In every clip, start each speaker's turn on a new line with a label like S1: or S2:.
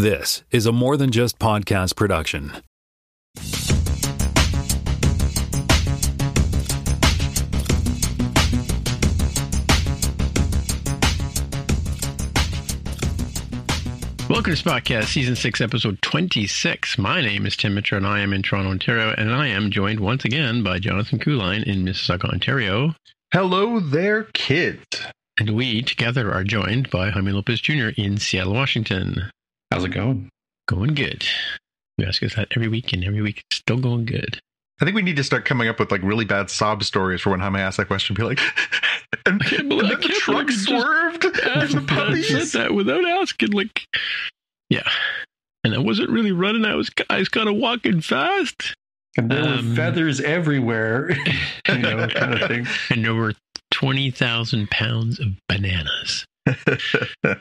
S1: This is a more than just podcast production.
S2: Welcome to Spockcast, Season 6, Episode 26. My name is Tim Mitra, and I am in Toronto, Ontario, and I am joined once again by Jonathan Kuline in Mississauga, Ontario.
S3: Hello there, kids.
S2: And we together are joined by Jaime Lopez Jr. in Seattle, Washington.
S4: How's it going?
S2: Going good. You ask us that every week, and every week it's still going good.
S3: I think we need to start coming up with like really bad sob stories for when Jaime asks that question. Be like, and,
S2: I can't believe,
S3: and the truck swerved. And the puppies.
S2: said that without asking. Like, yeah. And I wasn't really running. I was, I was kind of walking fast.
S4: And there
S2: Um,
S4: were feathers everywhere, you know, kind of thing.
S2: And there were 20,000 pounds of bananas.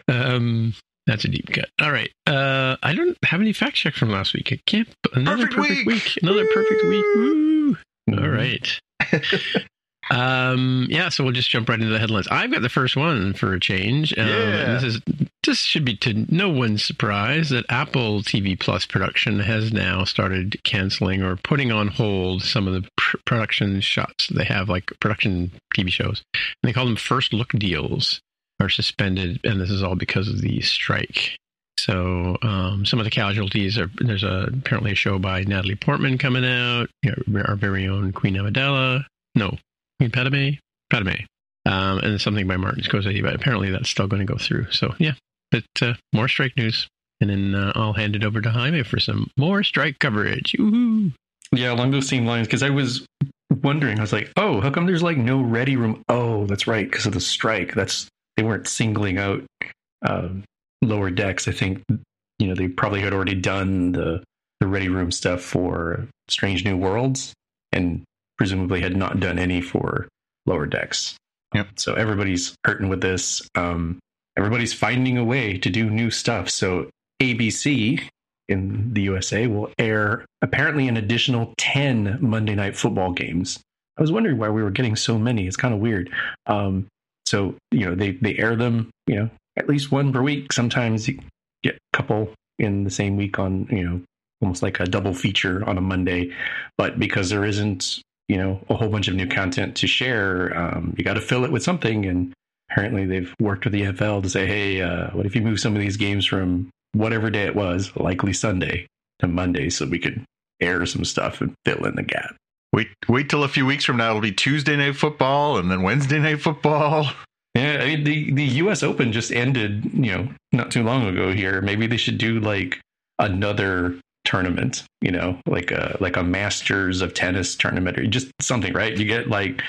S2: Um, that's a deep cut. All right. Uh, I don't have any fact check from last week. I can't. Another
S3: Perfect
S2: perfect,
S3: week.
S2: week. Another perfect week. Woo. All right. um, yeah. So we'll just jump right into the headlines. I've got the first one for a change. Um,
S3: Yeah.
S2: This is this should be to no one's surprise that Apple TV Plus production has now started canceling or putting on hold some of the pr- production shots they have, like production TV shows. And they call them first look deals are suspended, and this is all because of the strike. So um, some of the casualties are there's a apparently a show by Natalie Portman coming out. You know, our very own Queen Amidala. No, Queen Padme. Padme. Um, and something by Martin Scorsese, but apparently that's still going to go through. So yeah, but uh, more strike news, and then uh, I'll hand it over to Jaime for some more strike coverage. Woohoo!
S4: Yeah, along those same lines, because I was wondering, I was like, oh, how come there's like no ready room? Oh, that's right, because of the strike. That's they weren't singling out um, lower decks. I think you know they probably had already done the the ready room stuff for Strange New Worlds, and presumably had not done any for lower decks.
S3: Yep.
S4: So everybody's hurting with this. Um, everybody's finding a way to do new stuff. So ABC in the USA will air apparently an additional 10 Monday night football games. I was wondering why we were getting so many. It's kind of weird. Um, so, you know, they, they air them, you know, at least one per week. Sometimes you get a couple in the same week on, you know, almost like a double feature on a Monday. But because there isn't, you know, a whole bunch of new content to share, um, you got to fill it with something. And apparently they've worked with the NFL to say, hey, uh, what if you move some of these games from whatever day it was, likely Sunday to Monday, so we could air some stuff and fill in the gap.
S3: Wait, wait till a few weeks from now. It'll be Tuesday night football and then Wednesday night football.
S4: Yeah, I mean, the the U.S. Open just ended, you know, not too long ago. Here, maybe they should do like another tournament, you know, like a like a Masters of tennis tournament or just something, right? You get like.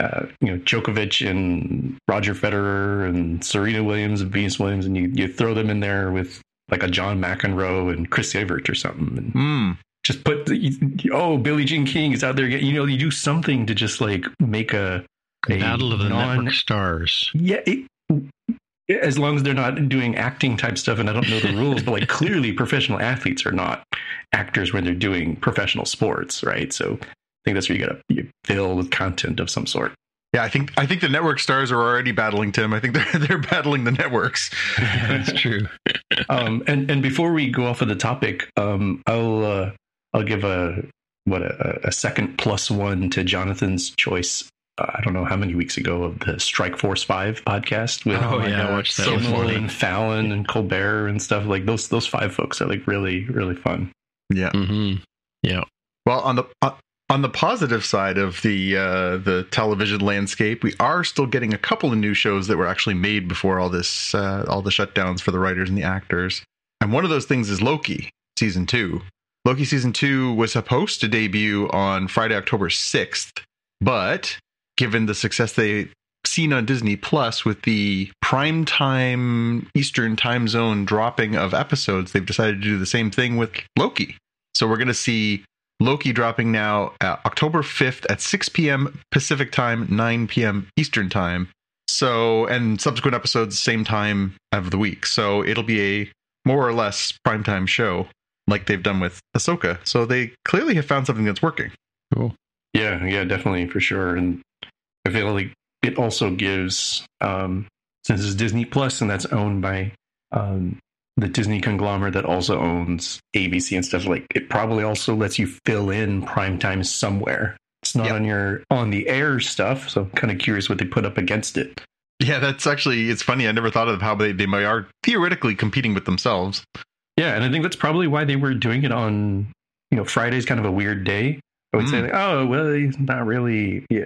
S4: Uh, you know Djokovic and Roger Federer and Serena Williams and Venus Williams, and you, you throw them in there with like a John McEnroe and Chris Evert or something, and
S3: Hmm.
S4: Just put the, oh Billie Jean King is out there. You know, you do something to just like make a, a
S2: Battle of the
S4: non-
S2: Network Stars.
S4: Yeah, it, as long as they're not doing acting type stuff, and I don't know the rules, but like clearly professional athletes are not actors when they're doing professional sports, right? So I think that's where you got to you fill with content of some sort.
S3: Yeah, I think I think the network stars are already battling Tim. I think they're they're battling the networks.
S2: That's true.
S4: um, and and before we go off of the topic, um, I'll uh, I'll give a what a, a second plus one to Jonathan's choice. Uh, I don't know how many weeks ago of the Strike Force Five podcast with
S2: Oh, yeah, I watched that.
S3: So
S2: It was
S4: Kimmel
S2: funny.
S4: and Fallon and Colbert and stuff like those. Those five folks are like really really fun.
S3: Yeah.
S2: hmm Yeah.
S3: Well, on the uh, on the positive side of the uh, the television landscape, we are still getting a couple of new shows that were actually made before all this uh, all the shutdowns for the writers and the actors. And one of those things is Loki season two. Loki season two was supposed to debut on Friday, October sixth, but given the success they've seen on Disney Plus with the prime time Eastern time zone dropping of episodes, they've decided to do the same thing with Loki. So we're going to see Loki dropping now October 5th at 6 p.m. Pacific time, 9 p.m. Eastern time. So, and subsequent episodes, same time of the week. So it'll be a more or less primetime show like they've done with Ahsoka. So they clearly have found something that's working.
S2: Cool.
S4: Yeah, yeah, definitely for sure. And I feel like it also gives, um, since it's Disney Plus and that's owned by um, the Disney conglomerate that also owns ABC and stuff, like it probably also lets you fill in primetime somewhere. It's not
S3: Yep.
S4: on your on the air stuff, so I'm kind of curious what they put up against it.
S3: Yeah, that's actually it's funny. I never thought of how they they are theoretically competing with themselves.
S4: Yeah, and I think that's probably why they were doing it on, you know, Friday's kind of a weird day. I would say,
S3: Mm.
S4: like, oh, well, it's not really yeah,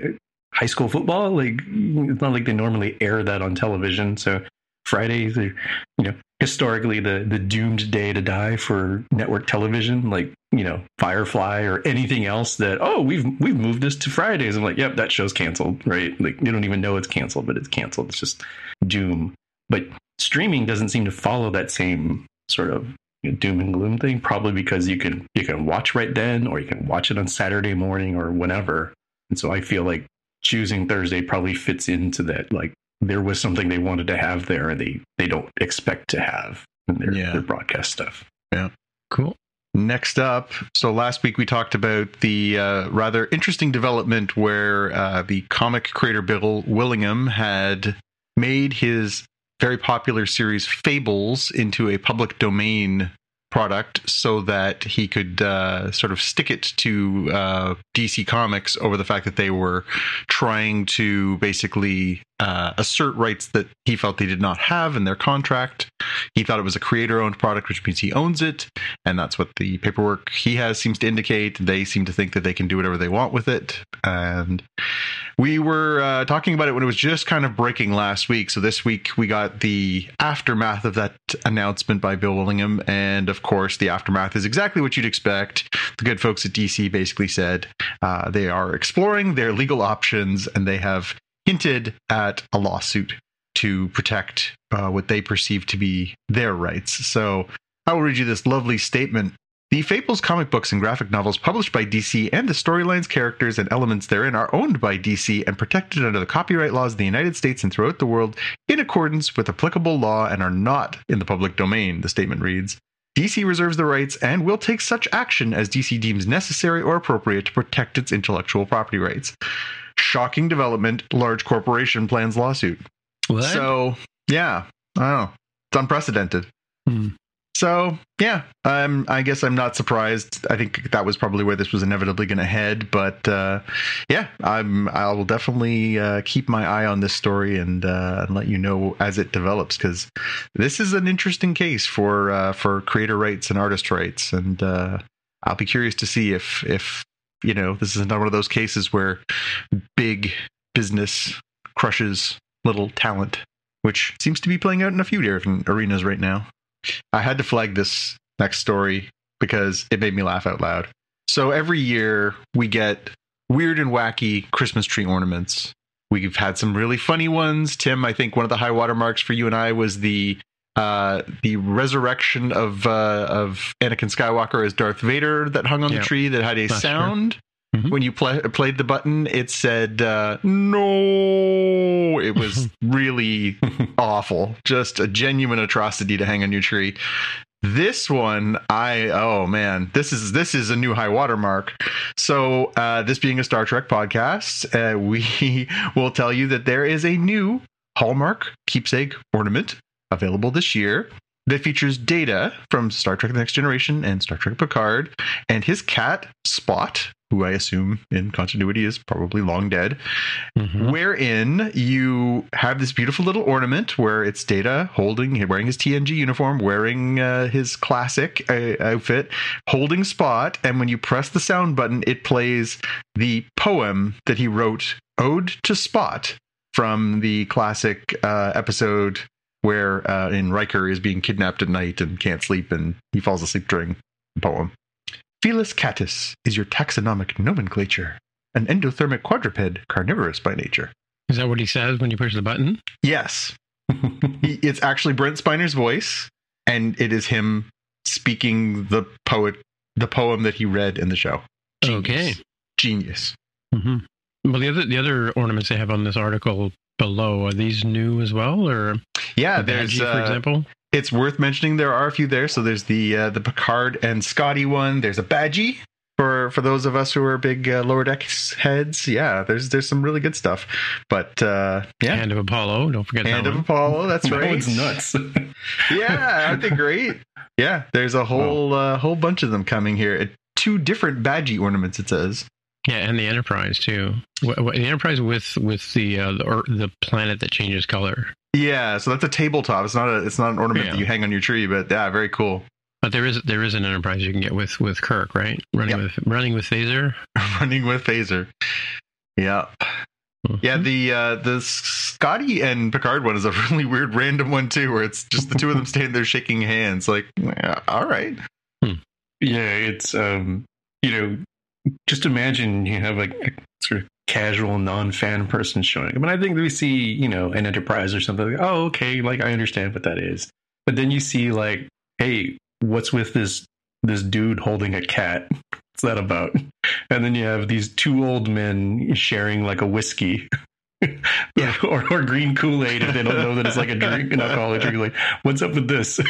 S4: high school football. Like, it's not like they normally air that on television. So Fridays are, you know, historically the the doomed day to die for network television, like you know, Firefly or anything else that oh we've we've moved this to Fridays. I'm like, yep, that show's canceled, right? Like you don't even know it's canceled, but it's canceled. It's just doom. But streaming doesn't seem to follow that same sort of you know, doom and gloom thing. Probably because you can you can watch right then, or you can watch it on Saturday morning or whenever. And so I feel like choosing Thursday probably fits into that. Like there was something they wanted to have there, and they they don't expect to have in their,
S3: Yeah.
S4: their broadcast stuff. Yeah.
S2: Cool.
S3: Next up, so last week we talked about the uh, rather interesting development where uh, the comic creator Bill Willingham had made his very popular series Fables into a public domain product so that he could uh, sort of stick it to uh, DC Comics over the fact that they were trying to basically uh, assert rights that he felt they did not have in their contract. He thought it was a creator owned product, which means he owns it and that's what the paperwork he has seems to indicate. They seem to think that they can do whatever they want with it, and we were uh, talking about it when it was just kind of breaking last week. So this week we got the aftermath of that announcement by Bill Willingham, and of course the aftermath is exactly what you'd expect. The good folks at DC basically said uh, they are exploring their legal options, and they have hinted at a lawsuit to protect uh, what they perceive to be their rights. So I will read you this lovely statement. The Fables comic books and graphic novels published by DC and the storylines, characters, and elements therein are owned by DC and protected under the copyright laws of the United States and throughout the world in accordance with applicable law and are not in the public domain, the statement reads. DC reserves the rights and will take such action as DC deems necessary or appropriate to protect its intellectual property rights. Shocking development, large corporation plans lawsuit.
S2: What?
S3: So, yeah, I don't know. It's unprecedented.
S2: Hmm.
S3: So, yeah, um, I guess I'm not surprised. I think that was probably where this was inevitably going to head. But uh, yeah, I'm. I will definitely uh, keep my eye on this story and, uh, and let you know as it develops because this is an interesting case for uh, for creator rights and artist rights, and uh, I'll be curious to see if if you know this is another one of those cases where big business crushes little talent, which seems to be playing out in a few different arenas right now. I had to flag this next story because it made me laugh out loud. So every year we get weird and wacky Christmas tree ornaments. We've had some really funny ones. Tim, I think one of the high water marks for you and I was the uh, the resurrection of uh, of Anakin Skywalker as Darth Vader that hung on the tree that had a
S2: That's true.
S3: sound.
S2: Mhm.
S3: When you pla played the button, it said uh, no. It was really awful. Just a genuine atrocity to hang on your tree. This one, I oh man, this is this is a new high watermark. So, uh, this being a Star Trek podcast, uh, we will tell you that there is a new Hallmark keepsake ornament available this year that features Data from Star Trek: The Next Generation and Star Trek: Picard, and his cat Spot, who I assume in continuity is probably long dead
S2: Mhm.
S3: wherein you have this beautiful little ornament where it's Data holding, wearing his TNG uniform, wearing uh, his classic uh, outfit, holding Spot, and when you press the sound button, it plays the poem that he wrote, "Ode to Spot," from the classic uh, episode where uh, in Riker is being kidnapped at night and can't sleep, and he falls asleep during the poem. Felis catus is your taxonomic nomenclature an endothermic quadruped, carnivorous by nature.
S2: Is that what he says when you push the button?
S3: Yes, he, it's actually Brent Spiner's voice, and it is him speaking the poet, the poem that he read in the show.
S2: Okay.
S3: genius.
S2: hmm Well, the other the other ornaments they have on this article below are these new as well, or
S3: Yeah,
S2: the
S3: there's
S2: Badgey, for
S3: uh,
S2: example?
S3: It's worth mentioning there are a few there. So there's the uh, the Picard and Scotty one. There's a Badgey for for those of us who are big uh, lower decks heads, yeah, there's there's some really good stuff. But uh, yeah,
S2: Hand of Apollo. Don't forget
S3: Hand
S2: that
S3: of
S2: one.
S3: Apollo. That's
S4: That
S3: right.
S4: one's nuts.
S3: yeah, aren't they great? Yeah, there's a whole uh, whole bunch of them coming here. Uh, Two different Badgey ornaments. It says.
S2: Yeah, and the Enterprise too. Wh- wh- The Enterprise with with the uh, the, or, the planet that changes color.
S3: Yeah, so that's a tabletop. It's not a it's not an ornament
S2: Yeah.
S3: that you hang on your tree, but yeah, very cool.
S2: But there is there is an Enterprise you can get with with Kirk, right? Running
S3: Yep.
S2: with running with Phaser.
S3: Running with phaser. Yeah. Yeah, the uh the Scotty and Picard one is a really weird random one too, where it's just the two of them standing there shaking hands. Like, yeah, all right.
S4: Yeah, it's um, you know, just imagine you have like a sort of casual non-fan person showing up. I mean, I think we see you know an Enterprise or something. Like, oh, okay, like I understand what that is. But then you see like, hey, what's with this this dude holding a cat? What's that about? And then you have these two old men sharing like a whiskey.
S3: Yeah.
S4: or, or green Kool Aid if they don't know that it's like a drink, an alcoholic drink. Like, what's up with this?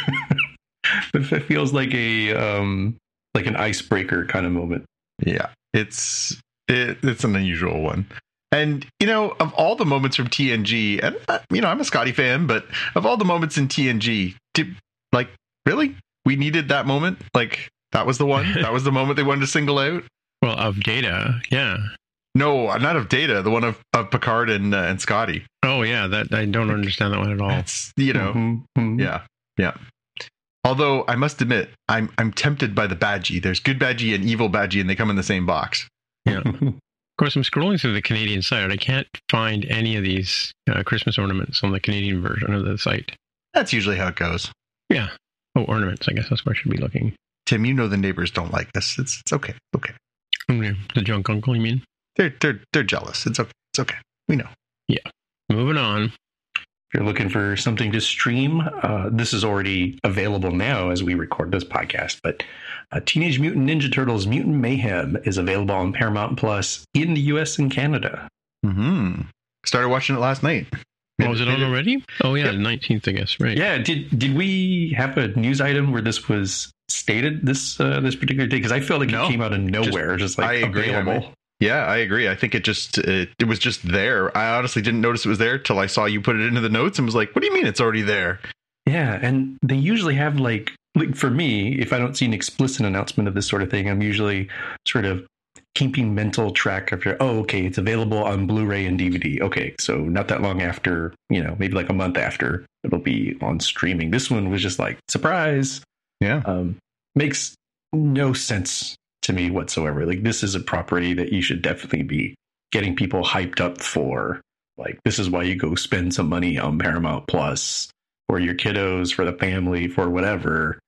S4: it feels like a um, like an icebreaker kind of moment.
S3: Yeah, it's it, it's an unusual one. And you know, of all the moments from TNG, and uh, you know, I'm a Scotty fan, but of all the moments in TNG, did like really we needed that moment? Like that was the one. that was the moment they wanted to single out.
S2: Well, of Data, yeah.
S3: No, not of Data. The one of, of Picard and uh, and Scotty.
S2: Oh yeah, that I don't understand that one at all.
S3: That's you know,
S4: Mhm, mhm.
S3: yeah, yeah. Although I must admit, I'm I'm tempted by the Badgey. There's good Badgey and evil Badgey, and they come in the same box. Yeah.
S2: Of course, I'm scrolling through the Canadian site. I can't find any of these uh, Christmas ornaments on the Canadian version of the site.
S3: That's usually how it goes.
S2: Yeah. Oh, ornaments. I guess that's where I should be looking.
S3: Tim, you know the neighbors don't like this. It's it's okay. Okay.
S2: Okay. The junk uncle, you mean?
S3: They're they're they're jealous. It's okay. It's okay. We know. Yeah.
S2: Moving on.
S4: If you're looking for something to stream, uh, this is already available now as we record this podcast. But uh, Teenage Mutant Ninja Turtles Mutant Mayhem is available on Paramount Plus in the US and Canada.
S3: Hmm. Started watching it last night.
S2: Oh, was it on already? Oh yeah,
S3: Yep.
S2: the nineteenth, I guess. Right.
S4: Yeah, did did we have a news item where this was stated this uh, this particular day? Because I felt like
S3: No.
S4: it came out of nowhere, just, like
S3: I agree, I
S4: available.
S3: Yeah, I agree. I think it just it, it was just there. I honestly didn't notice it was there till I saw you put it into the notes and was like, "What do you mean it's already there?"
S4: Yeah, and they usually have like like for me, if I don't see an explicit announcement of this sort of thing, I'm usually sort of keeping mental track of your oh okay, it's available on Blu-ray and DVD. Okay, so not that long after, you know, maybe like a month after it'll be on streaming. This one was just like surprise.
S3: Yeah.
S4: Um makes no sense to me whatsoever. Like this is a property that you should definitely be getting people hyped up for. Like this is why you go spend some money on Paramount Plus for your kiddos, for the family, for whatever.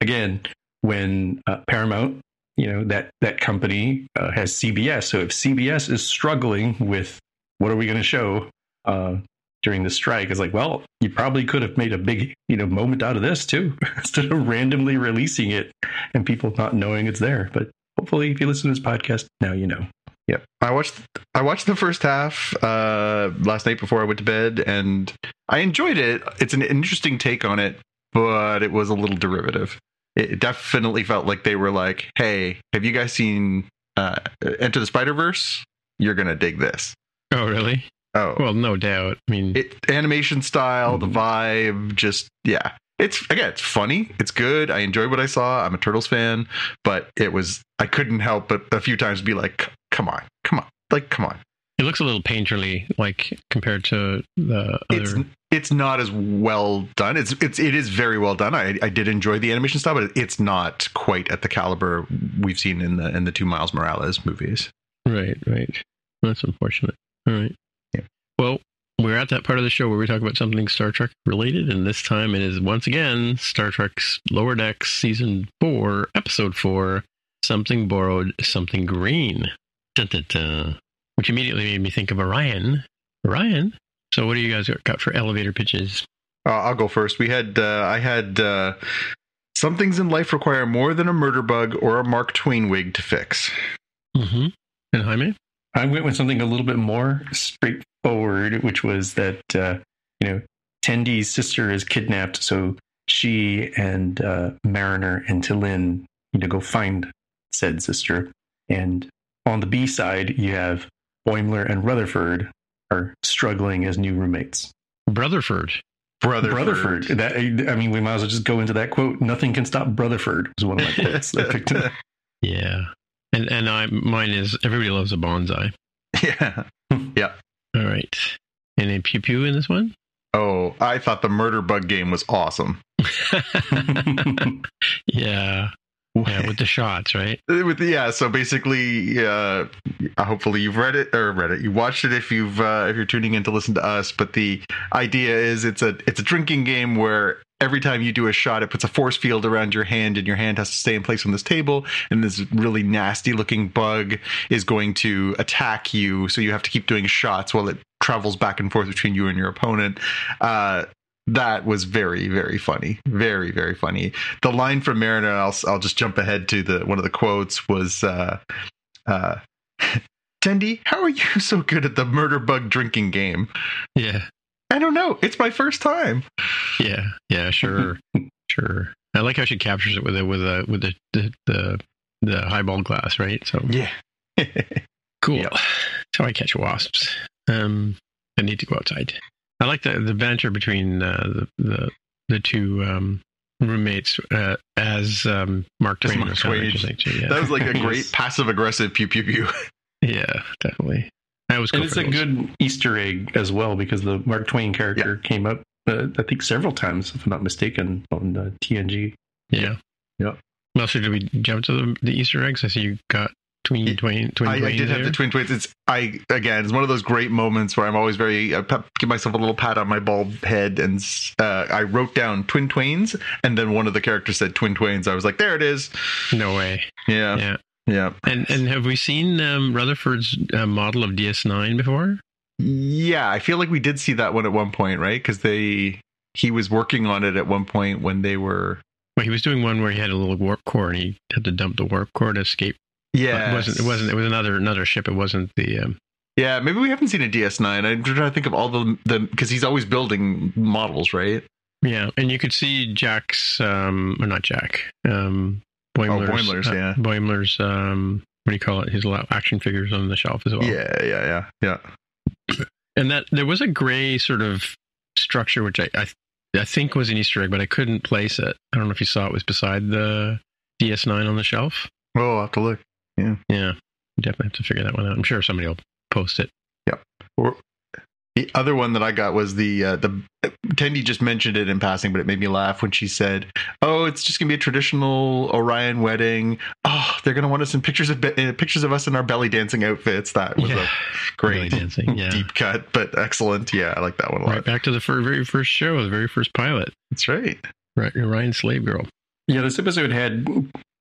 S4: Again, when uh, Paramount, you know that that company uh, has CBS, so if CBS is struggling with what are we going to show uh, during the strike, it's like, well, you probably could have made a big you know moment out of this too, instead of randomly releasing it and people not knowing it's there. But hopefully, if you listen to this podcast, now you know.
S3: Yep. I watched I watched the first half uh last night before I went to bed and I enjoyed it. It's an interesting take on it, but it was a little derivative. It definitely felt like they were like, "Hey, have you guys seen uh Enter the Spider-Verse? You're going to dig this."
S2: Oh really?
S3: Oh.
S2: Well, no doubt. I mean,
S3: it animation style, the
S4: Mhm.
S3: vibe, just yeah. It's again, it's funny, it's good. I enjoyed what I saw. I'm a Turtles fan, but it was I couldn't help but a few times be like, "Come on, come on, like come on."
S2: it looks a little painterly, like compared to the
S3: It's it's not as well done. It's it's it is very well done. I I did enjoy the animation style, but it's not quite at the caliber we've seen in the in the two Miles Morales movies.
S2: Right, right. That's unfortunate. All right.
S3: Yeah.
S2: Well, we're at that part of the show where we talk about something Star Trek related, and this time it is once again Star Trek's Lower Decks Season 4, Episode 4 Something Borrowed, Something Green. Dun, dun, dun. Which immediately made me think of Orion. Orion? So, what do you guys got for elevator pitches?
S3: Uh, I'll go first. We had uh, I had uh, some things in life require more than a murder bug or a Mark Twain wig to fix.
S2: Mm-hmm. And Jaime?
S4: I went with something a little bit more straightforward, which was that uh, you know Tendi's sister is kidnapped, so she and uh, Mariner and T'Lyn need to go find said sister. And on the B side, you have Boimler and Rutherford are struggling as new roommates.
S2: Brutherford.
S3: Brutherford.
S4: Brutherford. That I mean, we might as well just go into that quote. Nothing can stop Brutherford is one of my quotes. I picked it.
S2: Yeah. And and I mine is everybody loves a bonsai.
S3: Yeah. Yeah.
S2: All right. Any pew pew in this one?
S3: Oh, I thought the murder bug game was awesome.
S2: yeah. Yeah, with the shots, right?
S3: With yeah, so basically, uh, hopefully you've read it or read it. You watched it if you've uh, if you're tuning in to listen to us. But the idea is it's a it's a drinking game where every time you do a shot, it puts a force field around your hand, and your hand has to stay in place on this table. And this really nasty looking bug is going to attack you, so you have to keep doing shots while it travels back and forth between you and your opponent. Uh, that was very very funny very very funny the line from mariner i'll, I'll just jump ahead to the one of the quotes was uh uh Tendi, how are you so good at the murder bug drinking game?
S2: Yeah.
S3: I don't know. It's my first time.
S2: Yeah. Yeah, sure. sure. I like how she captures it with a with a with the the the, the highball glass, right? So
S3: Yeah.
S2: cool.
S3: Yep.
S2: That's how I catch wasps. Um I need to go outside. I like the the banter between uh, the the the two um roommates uh, as um Mark Twain
S3: Mark
S2: was kind
S3: Twain.
S2: yeah.
S3: That was like a great passive aggressive pew pew pew.
S2: yeah, definitely. I was
S4: and it's a good Easter egg as well because the Mark Twain character came up, uh, I think, several times, if I'm not mistaken, on uh, TNG.
S2: Yeah. Well, so did we jump to the, the Easter eggs? I see you got tween Twain twin
S3: I, I did have the twin twins. It's I again. It's one of those great moments where I'm always very I pe- give myself a little pat on my bald head, and uh, I wrote down twin twains, and then one of the characters said twin twains. I was like, there it is.
S2: No way.
S3: Yeah,
S2: Yeah.
S3: Yeah,
S2: And and have we seen um, Rutherford's uh, model of DS9 before?
S3: yeah. I feel like we did see that one at one point, right? Because they he was working on it at one point when they were.
S2: Well, he was doing one where he had a little warp core and he had to dump the warp core to escape.
S3: Yeah,
S2: it wasn't. It wasn't. It was another another ship. It wasn't the. Um,
S3: Yeah, maybe we haven't seen a DS9. I'm trying to think of all the the because he's always building models, right?
S2: yeah, and you could see Jack's. Um, or not Jack. Um, Boimler's.
S3: Oh, Boimler's,
S2: uh,
S3: yeah.
S2: Boimler's. Um, what do you call it? His action figures on the shelf as well.
S3: Yeah, yeah, yeah, yeah.
S2: and that there was a gray sort of structure which I, I I think was an Easter egg, but I couldn't place it. I don't know if you saw it was beside the DS9 on the shelf.
S3: Oh, I'll have to look.
S2: Yeah, yeah. definitely have to figure that one out. I'm sure somebody will post it.
S3: Or the other one that I got was the uh, the Tendi just mentioned it in passing, but it made me laugh when she said, "Oh, it's just gonna be a traditional Orion wedding. Oh, they're gonna want us in pictures of be- uh, pictures of us in our belly dancing outfits." That was
S2: yeah,
S3: a great
S2: belly dancing. Yeah,
S3: deep cut, but excellent. Yeah, I like that one a lot.
S2: right back to the very first show, the very first pilot.
S3: That's right.
S2: Right, Orion Slave Girl.
S4: Yeah, this episode had,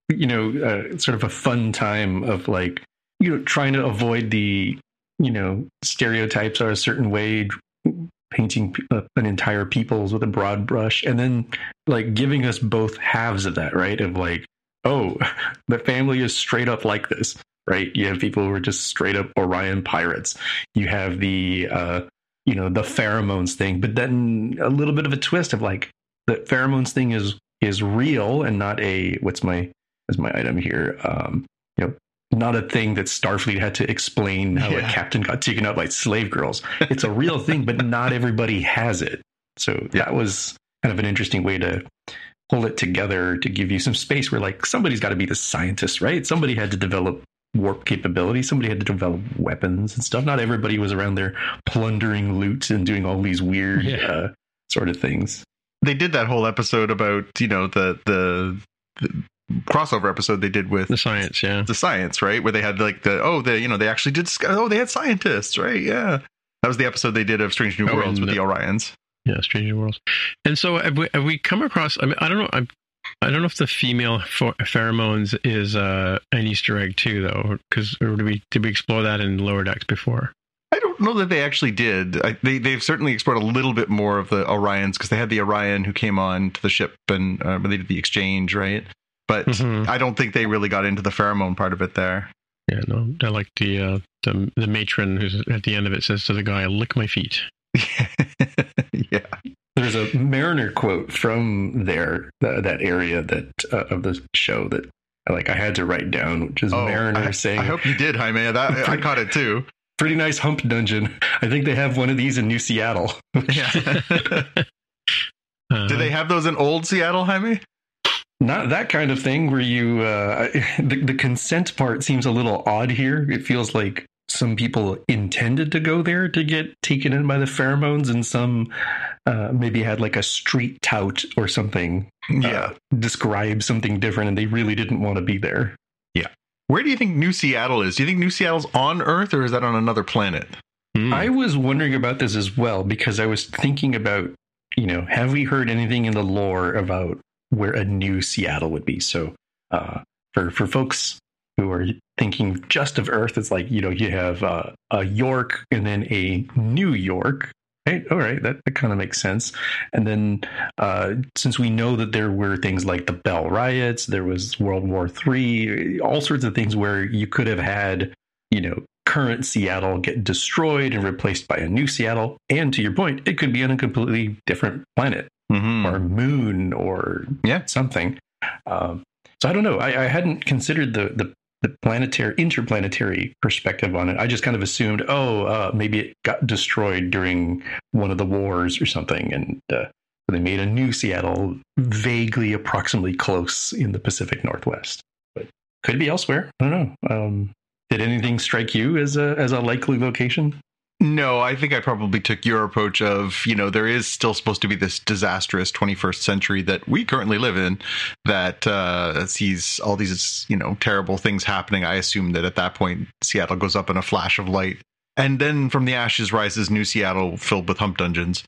S4: you know, uh, sort of a fun time of like, you know, trying to avoid the, you know, stereotypes are a certain way, painting uh, an entire peoples with a broad brush, and then like giving us both halves of that, right? Of like, oh, the family is straight up like this, right? You have people who are just straight up Orion pirates. You have the, uh, you know, the pheromones thing, but then a little bit of a twist of like, the pheromones thing is is real and not a what's my is my item here um you know not a thing that starfleet had to explain how a captain got taken out by slave girls. It's a real thing but not everybody has it. So that was kind of an interesting way to pull it together to give you some space where like somebody's got to be the scientist right? Somebody had to develop warp capability. Somebody had to develop weapons and stuff. Not everybody was around there plundering loot and doing all these weird
S2: Yeah.
S4: uh, sort of things.
S3: They did that whole episode about you know the the, the crossover episode they did with
S2: The science, yeah.
S3: the science, right? Where they had like the oh, they you know they actually did oh they had scientists, right? Yeah, that was the episode they did of Strange New
S2: Oh,
S3: Worlds with
S2: the-
S3: the Orions.
S2: Yeah, Strange New Worlds. And so have we, have we come across? I mean, I don't know. I, I don't know if the female pheromones is uh, an Easter egg too, though, because did we did we explore that in lower decks before?
S3: I don't know that they actually did. I, they they've certainly explored a little bit more of the Orions because they had the Orion who came on to the ship and uh, they did the exchange, right? But
S2: Mhm.
S3: I don't think they really got into the pheromone part of it there.
S2: Yeah, no, I like the uh, the the matron who's at the end of it says to the guy, "Lick my feet."
S3: yeah,
S4: There's a Mariner quote from there, th- that area that uh, of the show that like I had to write down, which is Mariner
S3: Oh, I,
S4: saying,
S3: I hope you did, Jaime. That I caught it too.
S4: "Pretty nice hump dungeon. I think they have one of these in New Seattle."
S3: Yeah.
S2: Uh,
S3: Do they have those in old Seattle, Jaime?
S4: Not that kind of thing where you uh, the the consent part seems a little odd here. It feels like some people intended to go there to get taken in by the pheromones, and some uh, maybe had like a street tout or something. uh, describe something different, and they really didn't want to be there. Yeah.
S3: Where do you think New Seattle is? Do you think New Seattle's on Earth or is that on another planet?
S2: hmm.
S4: I was wondering about this as well because I was thinking about, you know, have we heard anything in the lore about where a new Seattle would be? So, uh, for for folks who are thinking just of Earth, it's like you know you have uh, a York and then a New York. Right? All right, that, that kind of makes sense. And then, uh, since we know that there were things like the Bell riots, there was World War Three, all sorts of things where you could have had, you know, current Seattle get destroyed and replaced by a new Seattle. And to your point, it could be on a completely different planet
S3: Mm-hmm.
S4: or moon or
S3: Yeah.
S4: something. Um, so I don't know. I, I hadn't considered the, the the planetary interplanetary perspective on it. I just kind of assumed, oh, uh, maybe it got destroyed during one of the wars or something, and uh, they made a new Seattle, vaguely, approximately close in the Pacific Northwest. But could be elsewhere. I don't know. Um, did anything strike you as a as a likely location?
S3: No, I think I probably took your approach of, you know, there is still supposed to be this disastrous 21st century that we currently live in that uh, sees all these, you know, terrible things happening. I assume that at that point, Seattle goes up in a flash of light. And then from the ashes rises New Seattle filled with hump dungeons.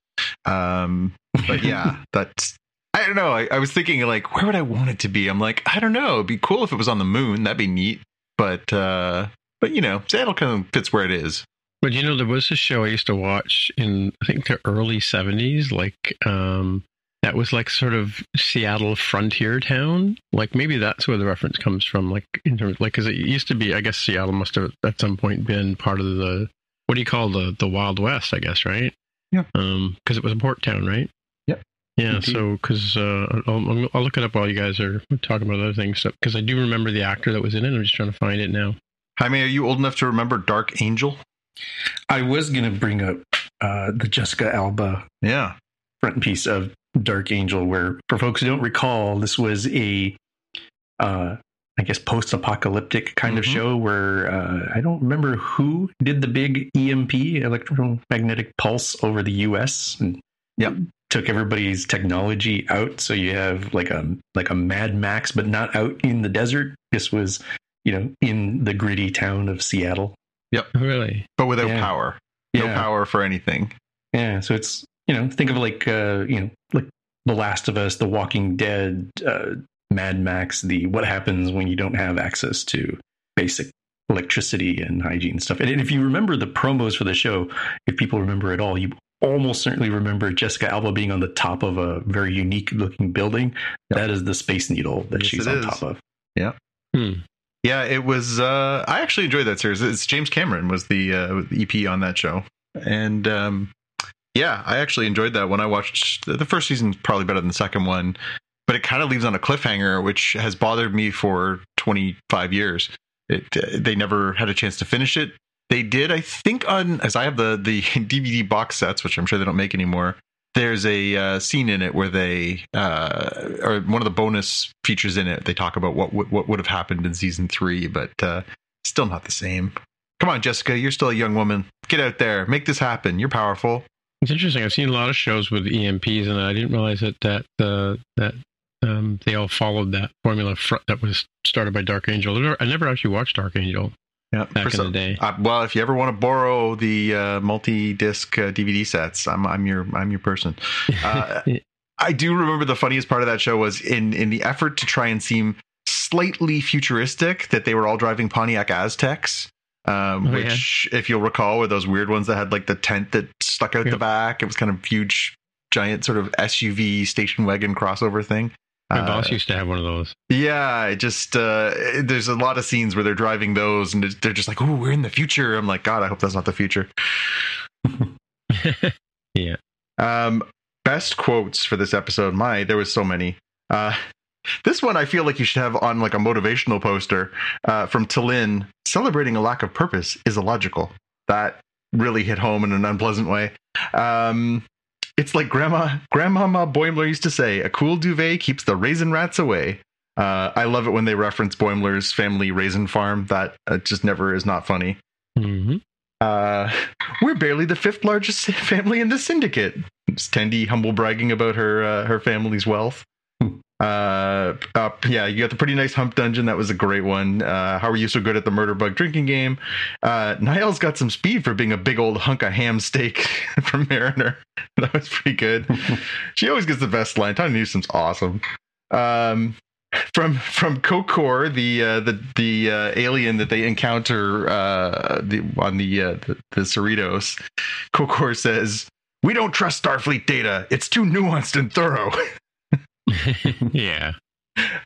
S3: Um, but yeah, that's, I don't know. I, I was thinking, like, where would I want it to be? I'm like, I don't know. It'd be cool if it was on the moon. That'd be neat. But, uh, but you know, Seattle kind of fits where it is.
S2: But you know, there was a show I used to watch in I think the early seventies, like um that was like sort of Seattle frontier town. Like maybe that's where the reference comes from. Like in terms, like because it used to be, I guess Seattle must have at some point been part of the what do you call the the Wild West? I guess right.
S3: Yeah.
S2: Um, because it was a port town, right?
S3: Yep.
S2: Yeah.
S4: Indeed.
S2: So because uh, I'll, I'll look it up while you guys are talking about other things. Because I do remember the actor that was in it. I'm just trying to find it now.
S3: Jaime, are you old enough to remember Dark Angel?
S4: I was going to bring up uh, the Jessica Alba
S3: Yeah.
S4: front piece of Dark Angel, where for folks who don't recall, this was a, uh, I guess, post-apocalyptic kind of
S3: Mhm.
S4: show where uh, I don't remember who did the big EMP, electromagnetic pulse, over the U.S. and
S3: Yep.
S4: Took everybody's technology out. So you have like a like a Mad Max, but not out in the desert. This was, you know, in the gritty town of Seattle.
S2: Yep really?
S3: But without
S4: Yeah.
S3: power. No power for anything.
S4: Yeah, so it's you know think of like uh, you know like The Last of Us, The Walking Dead, uh, Mad Max, the what happens when you don't have access to basic electricity and hygiene stuff. And if you remember the promos for the show, if people remember at all, you almost certainly remember Jessica Alba being on the top of a very unique looking building.
S3: Yep.
S4: That is the Space Needle that
S3: Yes,
S4: she's on
S3: is.
S4: top of.
S2: Hmm.
S3: Yeah, it was uh I actually enjoyed that series. It's James Cameron was the uh the EP on that show. And um yeah, I actually enjoyed that when I watched the the first season's probably better than the second one, but it kind of leaves on a cliffhanger which has bothered me for 25 years. It uh, they never had a chance to finish it. They did, I think, on as I have the the DVD box sets, which I'm sure they don't make anymore. There's a uh, scene in it where they, uh, or one of the bonus features in it, they talk about what would- what would have happened in season three, but uh, still not the same. Come on, Jessica, you're still a young woman. Get out there, make this happen. You're powerful.
S2: It's interesting. I've seen a lot of shows with EMPs, and I didn't realize that that uh, that um, they all followed that formula fr- that was started by Dark Angel. I never actually watched Dark Angel
S3: Yeah,
S2: back in the day.
S3: Uh, well, if you ever want to borrow the uh, multi-disc uh, DVD sets, I'm I'm your I'm your person. Uh, I do remember the funniest part of that show was in in the effort to try and seem slightly futuristic that they were all driving Pontiac Azteks. Um,
S2: Oh,
S3: which, if you'll recall, were those weird ones that had like the tent that stuck out the back. It was kind of huge, giant sort of SUV station wagon crossover thing.
S2: My
S3: Uh,
S2: boss used to have one of those.
S3: yeah, it just uh, there's a lot of scenes where they're driving those, and they're just like, "Oh, we're in the future." I'm like, God, I hope that's not the future.
S2: yeah.
S3: Um, best quotes for this episode. My, there was so many. Uh, This one I feel like you should have on like a motivational poster uh, from T'Lyn. Celebrating a lack of purpose is illogical. That really hit home in an unpleasant way. Um, it's like Grandma Grandmama Boimler used to say, "A cool duvet keeps the raisin rats away." Uh, I love it when they reference Boimler's family raisin farm. That uh, just never is not funny.
S2: hmm
S3: Uh, we're barely the fifth largest family in the syndicate. It's Tendi humble bragging about her uh, her family's wealth. Uh, uh, yeah, you got the pretty nice hump dungeon. That was a great one. Uh, how are you so good at the murder bug drinking game? Uh, Niall's got some speed for being a big old hunk of ham steak from Mariner. That was pretty good. she always gets the best line. Tawny Newsome's awesome. Um, from from Kokor, the uh, the the uh, alien that they encounter uh, the, on the, uh, the the Cerritos, Kokor says, "We don't trust Starfleet data. It's too nuanced and thorough."
S2: yeah.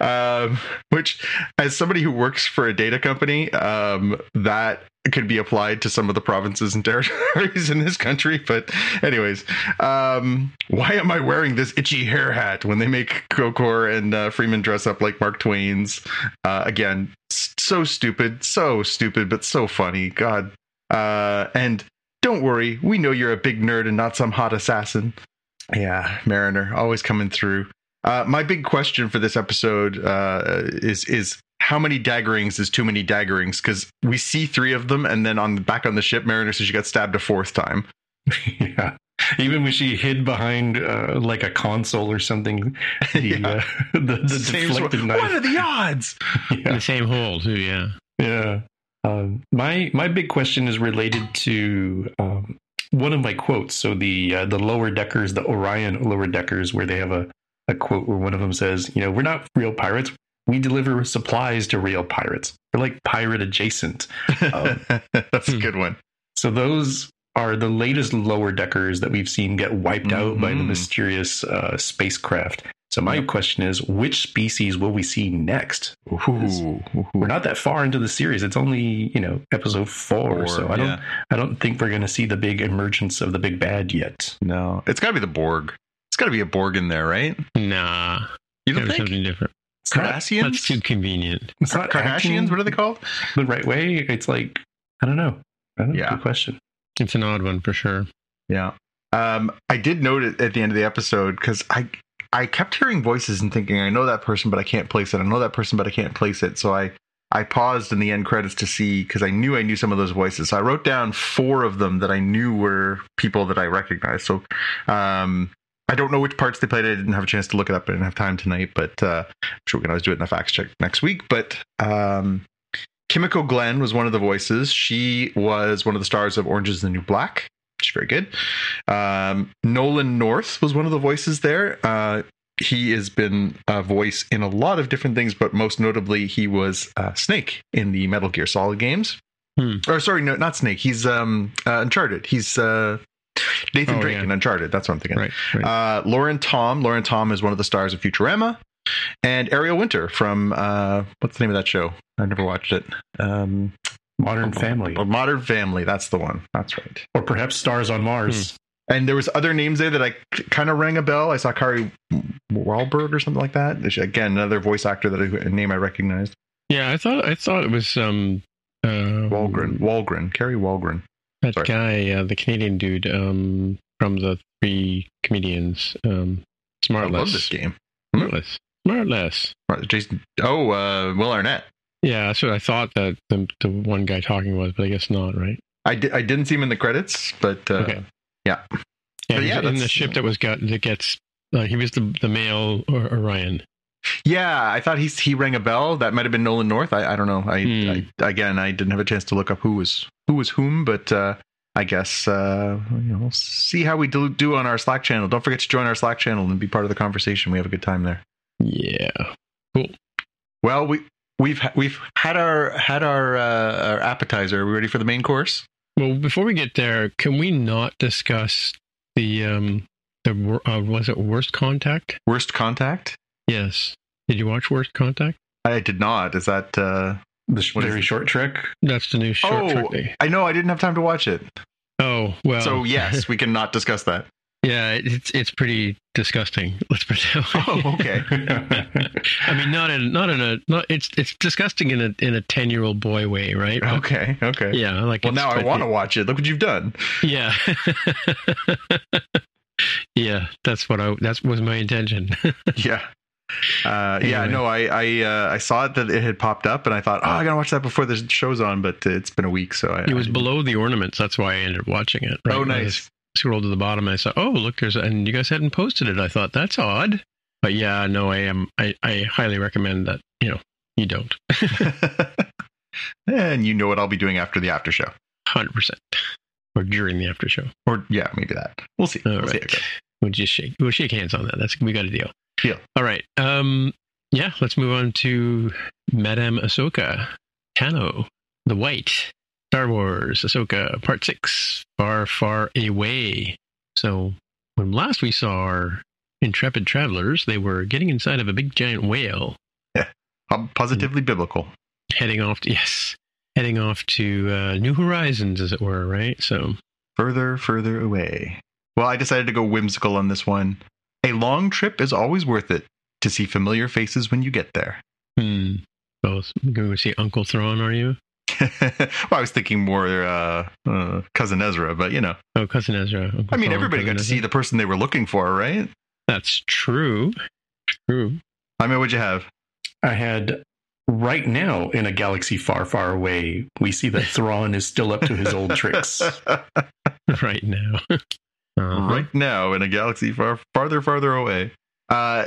S3: um, which, as somebody who works for a data company, um, that could be applied to some of the provinces and territories in this country. But, anyways, um, why am I wearing this itchy hair hat when they make Kokor and uh, Freeman dress up like Mark Twain's? Uh, again, so stupid, so stupid, but so funny. God. Uh, and don't worry, we know you're a big nerd and not some hot assassin. Yeah, Mariner, always coming through. Uh, my big question for this episode uh, is is how many daggerings is too many daggerings? Because we see three of them, and then on the back on the ship, Mariner says she got stabbed a fourth time.
S4: yeah. Even when she hid behind uh, like a console or something, the,
S3: Yeah.
S4: uh, the, the
S3: Same
S4: deflected
S3: sort-
S4: knife.
S3: What are the odds?
S2: In
S4: Yeah.
S2: the same hole too. Yeah.
S4: Yeah. Um, my my big question is related to um, one of my quotes. So the uh, the lower deckers, the Orion lower deckers, where they have a, a quote where one of them says, "You know, we're not real pirates. We deliver supplies to real pirates. We're like pirate adjacent." Um,
S3: That's a
S2: Hmm.
S3: good one.
S4: So those are the latest lower deckers that we've seen get wiped out by the
S3: Mhm.
S4: mysterious uh, spacecraft. So my
S3: Yep.
S4: question is, which species will we see next?
S3: Ooh,
S4: We're not that far into the series. It's only you know episode four,
S3: Four,
S4: so I don't. I don't think we're going to see the big emergence of the big bad yet.
S3: No, it's got to be the Borg. It's got to be a Borg in there, right?
S2: Nah.
S3: You don't
S2: Gotta
S3: think?
S2: something different.
S4: It's not,
S2: That's too convenient.
S4: it's not acting
S3: Kardashians? What are they called?
S4: the right way? It's like I don't know. I don't.
S3: Yeah.
S4: Good question.
S2: It's an odd one for sure.
S3: Yeah. Um, I did note it at the end of the episode because I I kept hearing voices and thinking, I know that person, but I can't place it. I know that person, but I can't place it. So I I paused in the end credits to see because I knew I knew some of those voices. So I wrote down four of them that I knew were people that I recognized. So um, I don't know which parts they played. I didn't have a chance to look it up. I didn't have time tonight, but uh, I'm sure we can always do it in a fact check next week. But um, Kimiko Glenn was one of the voices. She was one of the stars of Orange is the New Black. She's very good. Um, Nolan North was one of the voices there. Uh, he has been a voice in a lot of different things, but most notably, he was uh, Snake in the Metal Gear Solid games.
S2: Hmm.
S3: Or sorry, no, not Snake. He's um, uh, Uncharted. He's uh, Nathan
S2: Oh,
S3: Drake
S2: yeah.
S3: in Uncharted. That's what I'm thinking.
S2: Right. right.
S3: Uh, Lauren Tom. Lauren Tom is one of the stars of Futurama, and Ariel Winter from uh, what's the name of that show? I never watched it. Um,
S4: Modern Family,
S3: Modern Family. That's the one. That's right.
S4: or perhaps Stars on Mars.
S3: And there was other names there that I kind of rang a bell. I saw Kari Wahlberg or something like that. Again, another voice actor that I, a name I recognized.
S2: yeah, I thought I thought it was um uh
S3: Wahlgren. Wahlgren. Kari Wahlgren.
S2: That
S3: Sorry.
S2: guy, uh, the Canadian dude um from the three comedians. Um Smartless.
S3: I love this game.
S2: Smartless. Smartless.
S3: Jason. Oh, uh, Will Arnett.
S2: Yeah, that's what I thought that the the one guy talking was, but I guess not, right?
S3: I, di- I didn't see him in the credits, but uh,
S2: Okay.
S3: yeah.
S2: Yeah,
S3: But yeah,
S2: in the ship that was got that gets uh, he was the the male or Orion.
S3: Yeah, I thought he's he rang a bell. That might have been Nolan North. I, I don't know. I,
S2: Hmm.
S3: I again, I didn't have a chance to look up who was who was whom, but uh, I guess uh, you know, we'll see how we do, do on our Slack channel. Don't forget to join our Slack channel and be part of the conversation. We have a good time there.
S2: Yeah. Cool.
S3: Well, we we've ha- we've had our had our uh, our appetizer. Are we ready for the main course?
S2: Well, before we get there, can we not discuss the um the uh, was it worst contact?
S3: Worst contact.
S2: Yes. Did you watch Worst Contact?
S3: I did not. Is that? Uh,
S4: The sh- very
S3: it?
S4: short trick.
S2: That's the new short
S3: Oh.
S2: trick. They,
S3: I know. I didn't have time to watch it.
S2: oh well.
S3: So yes, we cannot discuss that.
S2: Yeah, it's it's pretty disgusting. Let's put it that way.
S3: Oh, okay.
S2: I mean, not in not in a not it's it's disgusting in a in a ten year old boy way, right? But,
S3: Okay. Okay.
S2: Yeah, like
S3: Well, now I want to watch it. Look what you've done.
S2: Yeah. yeah, that's what I that was my intention.
S3: Yeah. Uh, Yeah. No, I I uh, I saw it that it had popped up, and I thought, oh, I gotta watch that before the show's on. But it's been a week, so I.
S2: it was
S3: I-
S2: below the ornaments. That's why I ended up watching it. right?
S3: Oh, nice.
S2: just scrolled to the bottom and I saw, oh, look, there's and you guys hadn't posted it. I thought that's odd, but yeah, no, I am. I I highly recommend that. You know, you don't.
S3: and you know what I'll be doing after the after show,
S2: Hundred percent, or during the after show.
S3: or yeah, maybe that. We'll see.
S2: All
S3: we'll
S2: right.
S3: goes.
S2: We'll just shake. We'll shake hands on that. That's we got a deal.
S3: Deal.
S2: All right. Um. Yeah. Let's move on to Madame Ahsoka, Tano, the White, Star Wars, Ahsoka, Part Six, Far, Far Away. So when last we saw our intrepid travelers, they were getting inside of a big giant whale,
S3: Um, positively biblical.
S2: heading off. To, yes, heading off to uh, New Horizons, as it were. Right. So
S3: Further, further away. Well, I decided to go whimsical on this one. A long trip is always worth it to see familiar faces when you get there.
S2: hmm. Both going to see Uncle Thrawn, are you?
S3: well, I was thinking more uh, uh, cousin Ezra, but you know,
S2: Oh, cousin Ezra. Uncle
S3: I mean,
S2: Thrawn,
S3: everybody
S2: cousin
S3: got to
S2: Ezra.
S3: see the person they were looking for, right?
S2: That's true. True.
S3: I mean, what'd you have?
S4: I had right now in a galaxy far, far away, we see that Thrawn is still up to his old tricks.
S2: Right now. Uh-huh.
S3: right now in a galaxy far, farther, farther away. Uh,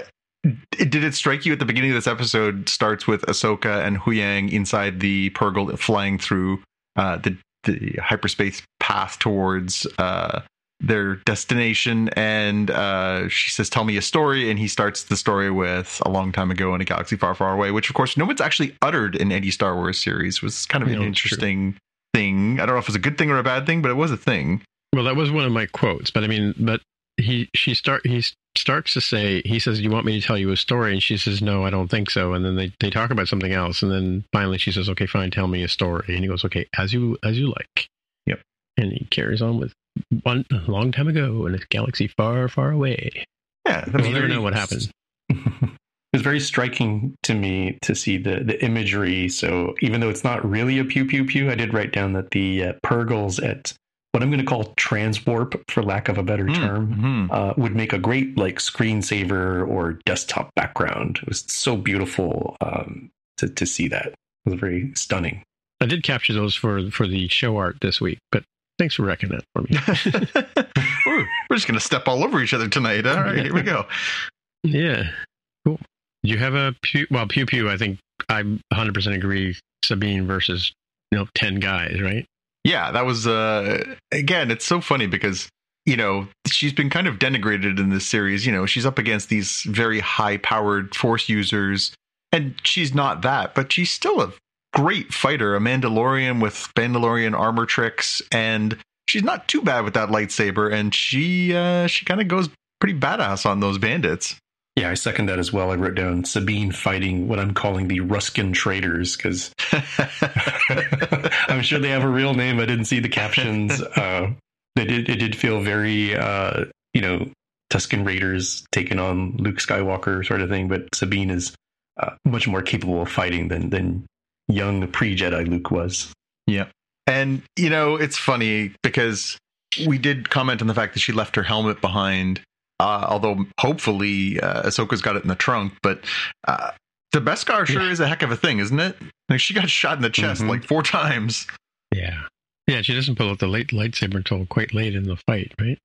S3: did it strike you at the beginning of this episode starts with Ahsoka and Huyang inside the Purrgil flying through uh, the, the hyperspace path towards uh, their destination and uh, she says tell me a story and he starts the story with a long time ago in a galaxy far far away which of course no one's actually uttered in any star wars series was kind of
S2: No,
S3: an
S2: it's true.
S3: interesting thing i don't know if it's a good thing or a bad thing but it was a thing
S2: Well, that was one of my quotes, but I mean, but he she start he starts to say he says, "You want me to tell you a story?" And she says, "No, I don't think so." And then they they talk about something else, and then finally she says, "Okay, fine, tell me a story." And he goes, "Okay, as you as you like."
S3: Yep.
S2: And he carries on with one long time ago in a galaxy far, far away.
S3: yeah I
S2: We'll
S3: mean,
S2: never know what happened.
S4: it was very striking to me to see the, the imagery. So even though it's not really a pew pew pew, I did write down that the uh, Purrgils at what I'm going to call transwarp, for lack of a better term,
S3: Mhm.
S4: uh, would make a great like screensaver or desktop background. It was so beautiful um, to to see that. It was very stunning.
S2: I did capture those for for the show art this week, but thanks for wrecking that for me.
S3: we're, we're just gonna step all over each other tonight. All right, here we go.
S2: Yeah, cool. Do you have a pew? Well, pew pew. I think I 100 percent agree. Sabine versus you know 10 guys, right?
S3: Yeah, that was uh again. It's so funny because you know she's been kind of denigrated in this series. You know, she's up against these very high-powered Force users, and she's not that, but she's still a great fighter, a Mandalorian with Mandalorian armor tricks, and she's not too bad with that lightsaber. And she uh she kind of goes pretty badass on those bandits.
S4: Yeah, I second that as well. I wrote down Sabine fighting what I'm calling the Ruskin traders because I'm sure they have a real name. I didn't see the captions. Uh, they did. It did feel very, uh, you know, Tuscan Raiders taking on Luke Skywalker sort of thing. But Sabine is uh, much more capable of fighting than than young pre Jedi Luke was.
S3: Yeah. And, you know, it's funny because we did comment on the fact that she left her helmet behind, uh, although hopefully uh, Ahsoka's got it in the trunk. But uh, the Beskar sure
S2: Yeah.
S3: is a heck of a thing, isn't it? Like, she got shot in the chest
S4: Mhm.
S3: like four times.
S2: Yeah. Yeah, she doesn't pull out the late lightsaber until quite late in the fight, right?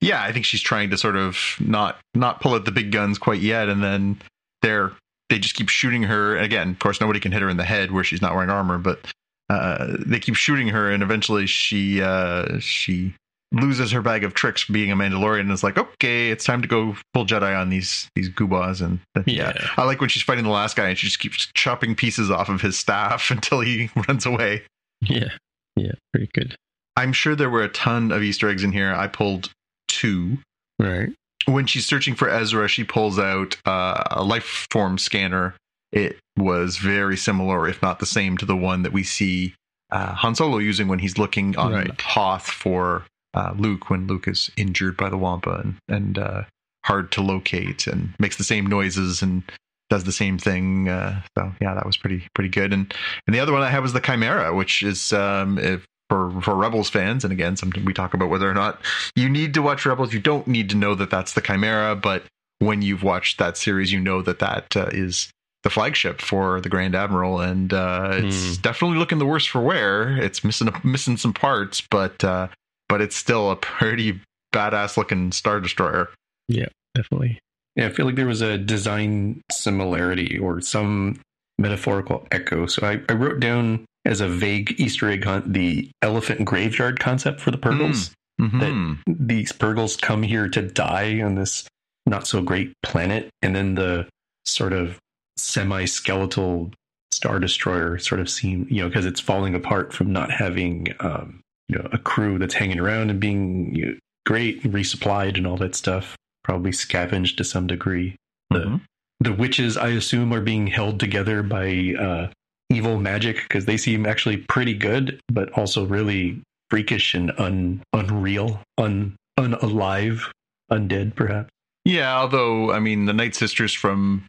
S3: Yeah, I think she's trying to sort of not not pull out the big guns quite yet, and then they're they just keep shooting her. Again, of course, nobody can hit her in the head where she's not wearing armor, but uh, they keep shooting her, and eventually she uh, she loses her bag of tricks being a Mandalorian, and is like, okay, it's time to go full Jedi on these these goobas. And yeah.
S2: Yeah.
S3: I like when she's fighting the last guy, and she just keeps chopping pieces off of his staff until he runs away.
S2: Yeah. Yeah, pretty good.
S3: I'm sure there were a ton of Easter eggs in here. I pulled two.
S2: Right.
S3: when she's searching for Ezra, she pulls out uh, a life form scanner. It was very similar, if not the same, to the one that we see uh, Han Solo using when he's looking on
S2: Right.
S3: Hoth for uh, Luke when Luke is injured by the Wampa and and uh, hard to locate and makes the same noises and does the same thing. Uh, so yeah, that was pretty pretty good. And and the other one I had was the Chimera, which is um, if, for for Rebels fans. And again, something we talk about whether or not you need to watch Rebels. You don't need to know that that's the Chimera, but when you've watched that series, you know that that uh, is the flagship for the Grand Admiral, and uh, it's
S2: Hmm.
S3: definitely looking the worse for wear. It's missing missing some parts, but uh, but it's still a pretty badass looking star destroyer.
S2: Yeah, definitely.
S4: Yeah, I feel like there was a design similarity or some metaphorical echo. So I, I wrote down as a vague Easter egg hunt the elephant graveyard concept for the Purrgils.
S3: Mhm.
S4: These Purrgils come here to die on this not so great planet, and then the sort of semi skeletal star destroyer sort of seem you know because it's falling apart from not having um, you know a crew that's hanging around and being you know, great resupplied and all that stuff probably scavenged to some degree the
S3: Mhm.
S4: the witches i assume are being held together by uh evil magic because they seem actually pretty good but also really freakish and un unreal un unalive undead perhaps
S3: Yeah, although I mean the Night Sisters from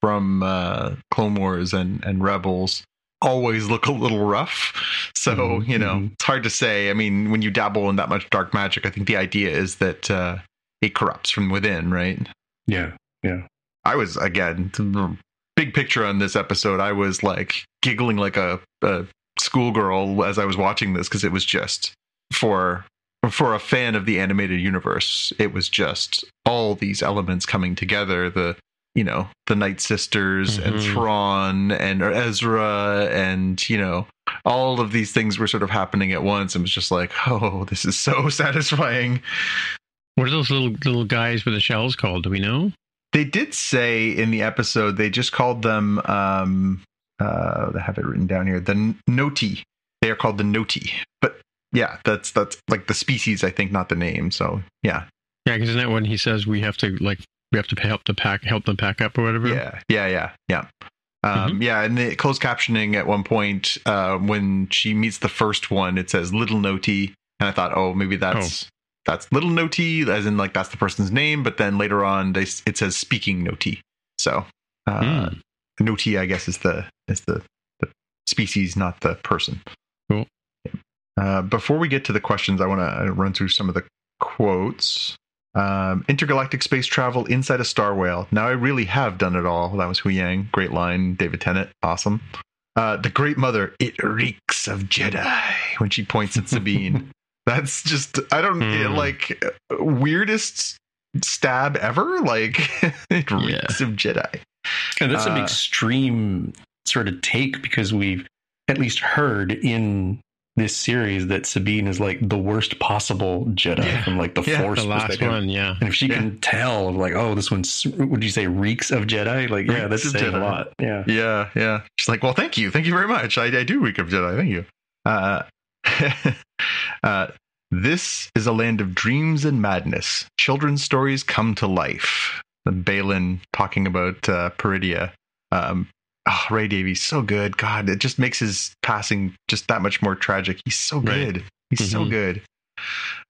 S3: from uh, Clone Wars and and Rebels always look a little rough. So
S4: Mhm,
S3: you know
S4: mhm.
S3: it's hard to say. I mean, when you dabble in that much dark magic, I think the idea is that uh, it corrupts from within, right?
S4: yeah Yeah.
S3: I was again big picture on this episode. I was like giggling like a, a schoolgirl as I was watching this because it was just for for a fan of the animated universe. It was just all these elements coming together. The you know the Night Sisters and
S2: Mhm.
S3: Thrawn and Ezra and you know all of these things were sort of happening at once. It was just like, oh, this is so satisfying.
S2: What are those little little guys with the shells called? Do we know?
S3: They did say in the episode they just called them um uh I have it written down here the noti. They are called the noti. But yeah, that's that's like the species I think not the name. So yeah.
S2: Yeah, because isn't that when he says we have to like we have to help the pack help them pack up or whatever?
S3: Yeah. Yeah, yeah. Yeah. Um, yeah, and the closed captioning at one point, uh, when she meets the first one, it says "little noti," and I thought, oh, maybe that's that's little noti, as in like that's the person's name. But then later on, they it says speaking noti. So uh,
S2: Hmm.
S3: noti, I guess, is the is the, the species, not the person.
S2: Cool.
S3: Uh, before we get to the questions, I want to run through some of the quotes. Um, intergalactic space travel inside a star whale. Now I really have done it all. That was Huyang. Great line. David Tennant. Awesome. Uh, the Great Mother. It reeks of Jedi when she points at Sabine. That's just I don't
S2: Hmm.
S3: like weirdest stab ever. Like it reeks of Jedi.
S4: and that's an
S3: Uh,
S4: extreme sort of take because we've at least heard in this series that Sabine is like the worst possible Jedi
S3: Yeah.
S4: from like the
S3: Yeah,
S4: Force
S2: The last
S4: perspective.
S2: one, yeah.
S4: And if she
S3: Yeah.
S4: can tell, like, oh, this one's, would you say reeks of Jedi? Like, yeah, that's saying
S3: Jedi.
S4: a lot. Yeah.
S3: Yeah, yeah. She's like, well, thank you, thank you very much. I, I do reek of Jedi. Thank you. Uh, uh, this is a land of dreams and madness. Children's stories come to life. Baylan talking about uh, Peridea. Um, oh, Ray Davies, so good. God, it just makes his passing just that much more tragic. He's so
S2: Right.
S3: good. He's so
S2: Mhm.
S3: good.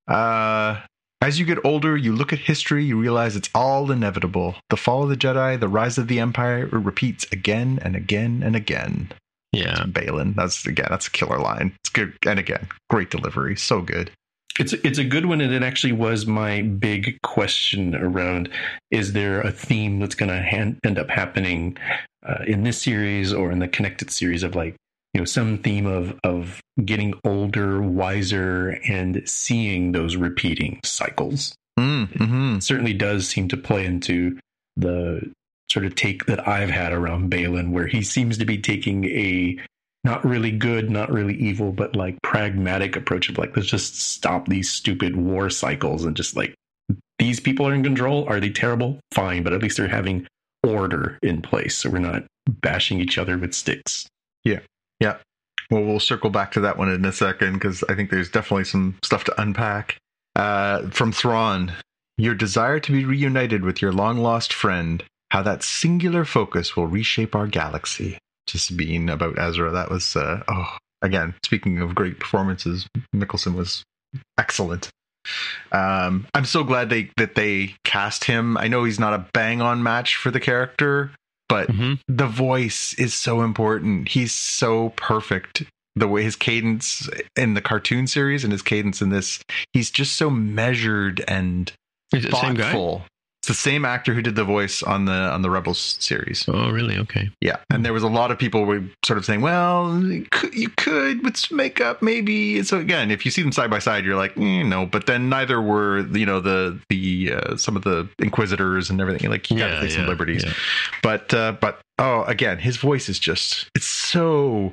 S3: Uh, as you get older, you look at history, you realize it's all inevitable. The fall of the Jedi, the rise of the Empire, it repeats again and again and again.
S2: Yeah.
S3: Baylan, that's again, that's a killer line. It's good, and again, great delivery, so good.
S4: It's it's a good one, and it actually was my big question around: Is there a theme that's going to end up happening uh, in this series or in the connected series of like you know some theme of of getting older, wiser, and seeing those repeating cycles?
S3: Mm, hmm
S4: It certainly does seem to play into the sort of take that I've had around Baylan, where he seems to be taking a not really good, not really evil, but like pragmatic approach of like, let's just stop these stupid war cycles and just like, these people are in control. Are they terrible? Fine, but at least they're having order in place. So we're not bashing each other with sticks. Yeah. Yeah.
S3: Well, we'll circle back to that one in a second because I think there's definitely some stuff to unpack. Uh, from Thrawn, your desire to be reunited with your long lost friend, how that singular focus will reshape our galaxy. Just being about Ezra, that was, uh, oh, again, speaking of great performances, Mikkelsen was excellent. Um, I'm so glad they that they cast him. I know he's not a bang on match for the character, but
S2: Mhm.
S3: the voice is so important. He's so perfect. The way his cadence in the cartoon series and his cadence in this, he's just so measured and
S2: Is it the same guy?
S3: thoughtful. It's the same actor who did the voice on the on the Rebels series.
S2: Oh, really? Okay.
S3: Yeah, and there was a lot of people were sort of saying, "Well, you could, you could with some makeup, maybe." So again, if you see them side by side, you're like, mm, "No," but then neither were, you know, the the uh, some of the Inquisitors and everything. Like you got to take some liberties,
S2: yeah.
S3: but uh, but oh, again, his voice is just it's so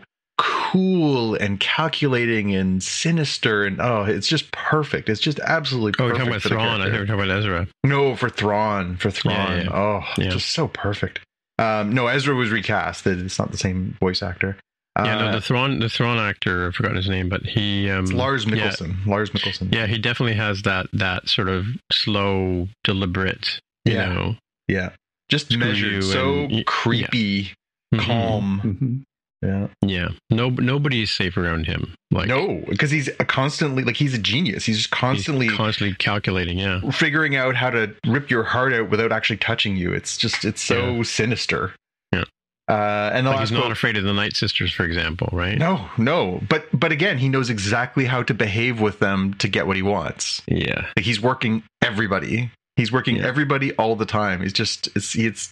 S3: cool and calculating and sinister and oh it's just perfect it's just absolutely
S2: Oh, we're
S3: perfect
S2: talking about Thrawn. I
S3: character.
S2: think we're talking about Ezra.
S3: No, for Thrawn. For Thrawn.
S2: Yeah, yeah.
S3: Oh,
S2: Yeah.
S3: just so perfect. Um, no, Ezra was recast. It's not the same voice actor.
S2: yeah,
S3: Uh,
S2: no, the Thrawn, the Thrawn actor. I've forgotten his name, but he. Um,
S3: it's Lars
S2: yeah.
S3: Mikkelsen. Lars Mikkelsen.
S2: Yeah, he definitely has that that sort of slow, deliberate. You
S3: Yeah.
S2: know,
S3: Yeah. Just
S2: Screw
S3: measured. So
S2: and-
S3: creepy,
S2: Mhm.
S3: calm. Yeah.
S2: Yeah, no, nobody's safe around him. Like
S3: no, because he's a constantly like he's a genius. He's just
S2: he's
S3: constantly
S2: constantly calculating. Yeah,
S3: figuring out how to rip your heart out without actually touching you. It's just it's so
S2: Yeah.
S3: sinister.
S2: Yeah.
S3: Uh, and the
S2: like he's not
S3: quote-
S2: afraid of the Night Sisters, for example, right?
S3: No, no. But but again, he knows exactly how to behave with them to get what he wants.
S2: Yeah,
S3: Like he's working everybody. He's working
S2: Yeah.
S3: everybody all the time. It's just it's it's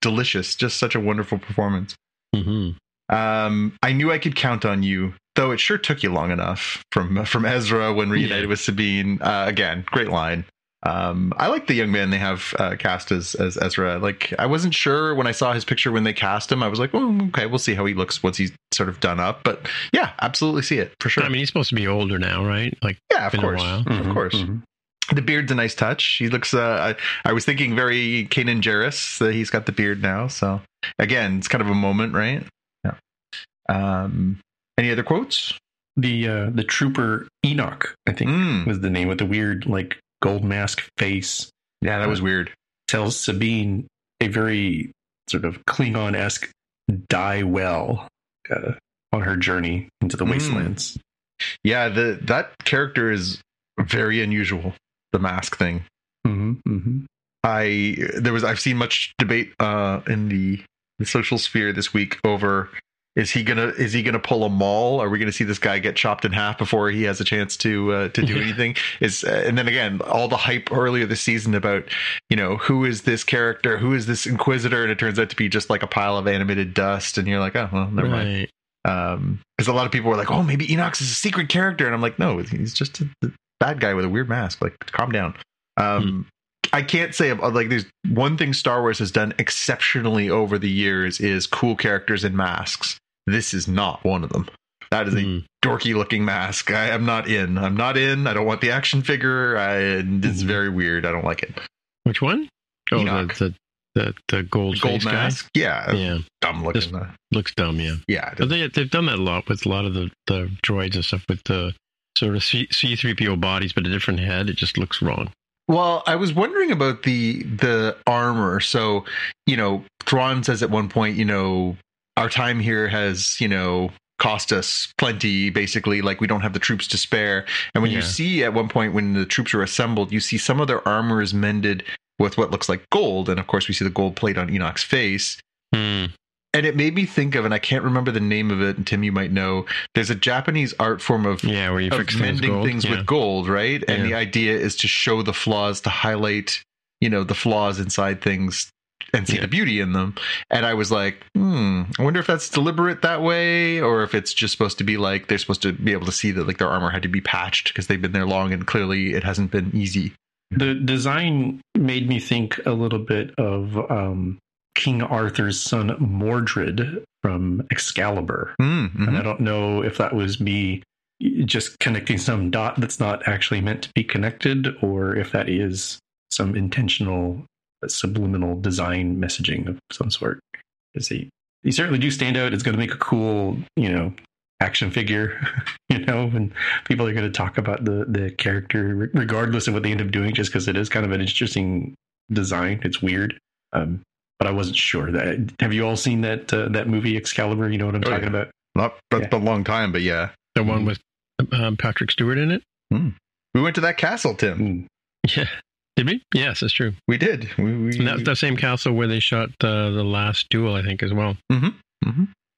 S3: delicious. Just such a wonderful performance.
S2: hmm
S3: Um, I knew I could count on you, though it sure took you long enough from from Ezra when reunited
S2: Yeah.
S3: with Sabine. Uh, again, great line. Um, I like the young man they have uh, cast as as Ezra. Like I wasn't sure when I saw his picture when they cast him. I was like, oh, okay, we'll see how he looks once he's sort of done up. But yeah, absolutely see it for sure.
S2: I mean, he's supposed to be older now, right? Like,
S3: yeah, of
S2: been a
S3: course,
S2: while.
S3: of course.
S4: mhm.
S3: The beard's a nice touch. He looks. Uh, I, I was thinking very Kanan Jarrus. Uh, he's got the beard now. So again, it's kind of a moment, right? Um. Any other quotes?
S4: The uh, the trooper Enoch, I think,
S3: Mm.
S4: was the name with the weird like gold mask face.
S3: Yeah, that was weird.
S4: Tells Sabine a very sort of Klingon esque die well uh, on her journey into the
S3: Mm.
S4: wastelands.
S3: Yeah, the that character is very unusual. The mask thing.
S4: hmm hmm
S3: I there was I've seen much debate uh in the the social sphere this week over is he gonna is he gonna pull a maul? Are we gonna see this guy get chopped in half before he has a chance to uh, to do
S2: Yeah.
S3: anything? Is uh, and then again all the hype earlier this season about you know who is this character, who is this Inquisitor, and it turns out to be just like a pile of animated dust, and you're like oh well never mind.
S2: right.
S3: Um, because a lot of people were like oh maybe Enox is a secret character, and I'm like no he's just a, a bad guy with a weird mask. Like calm down. Um, I can't say like there's one thing Star Wars has done exceptionally over the years is cool characters in masks. This is not one of them. That is a
S2: Mm.
S3: dorky looking mask. I am not in. I'm not in. I don't want the action figure. I, it's
S4: Mhm.
S3: very weird. I don't like it.
S2: Which one? Oh,
S3: Enoch.
S2: the, the the the gold,
S3: Gold
S2: face guy?
S3: mask. Yeah,
S2: Yeah,
S3: dumb looking. uh,
S2: looks dumb. Yeah,
S3: yeah,
S2: they they've done that a lot with a lot of the the droids and stuff with the sort of C three PO bodies, but a different head. It just looks wrong.
S3: Well, I was wondering about the the armor. So, you know, Thrawn says at one point, you know, our time here has, you know, cost us plenty basically like we don't have the troops to spare. And when you see at one point when the troops are assembled, you see some of their armor is mended with what looks like gold and of course we see the gold plate on Enoch's face.
S2: Hmm.
S3: And it made me think of and I can't remember the name of it and Tim you might know. There's a Japanese art form of
S2: Yeah, where you
S3: of
S2: fix things,
S3: mending
S2: gold.
S3: things
S2: yeah.
S3: with gold, right? And
S2: Yeah.
S3: the idea is to show the flaws, to highlight, you know, the flaws inside things and see
S2: Yeah.
S3: the beauty in them. And I was like, hmm, I wonder if that's deliberate that way, or if it's just supposed to be like they're supposed to be able to see that like their armor had to be patched because they've been there long and clearly it hasn't been easy.
S4: The design made me think a little bit of um, King Arthur's son Mordred from Excalibur.
S3: Mm, mhm.
S4: And I don't know if that was me just connecting some dot that's not actually meant to be connected, or if that is some intentional subliminal design messaging of some sort. Because he, he certainly do stand out. It's going to make a cool, you know, action figure, you know, and people are going to talk about the the character regardless of what they end up doing, just because it is kind of an interesting design. It's weird. Um, but I wasn't sure that. Have you all seen that uh, that movie Excalibur? You know what I'm
S3: Oh,
S4: talking
S3: yeah.
S4: about?
S3: Not but a long time, but yeah.
S2: The one with um, Patrick Stewart in it.
S3: Hmm. We went to that castle, Tim.
S4: Mm.
S2: Yeah. Did we? Yes, that's true.
S3: We did. We, we,
S2: And that's the same castle where they shot the the last duel, I think, as well.
S3: Mhm.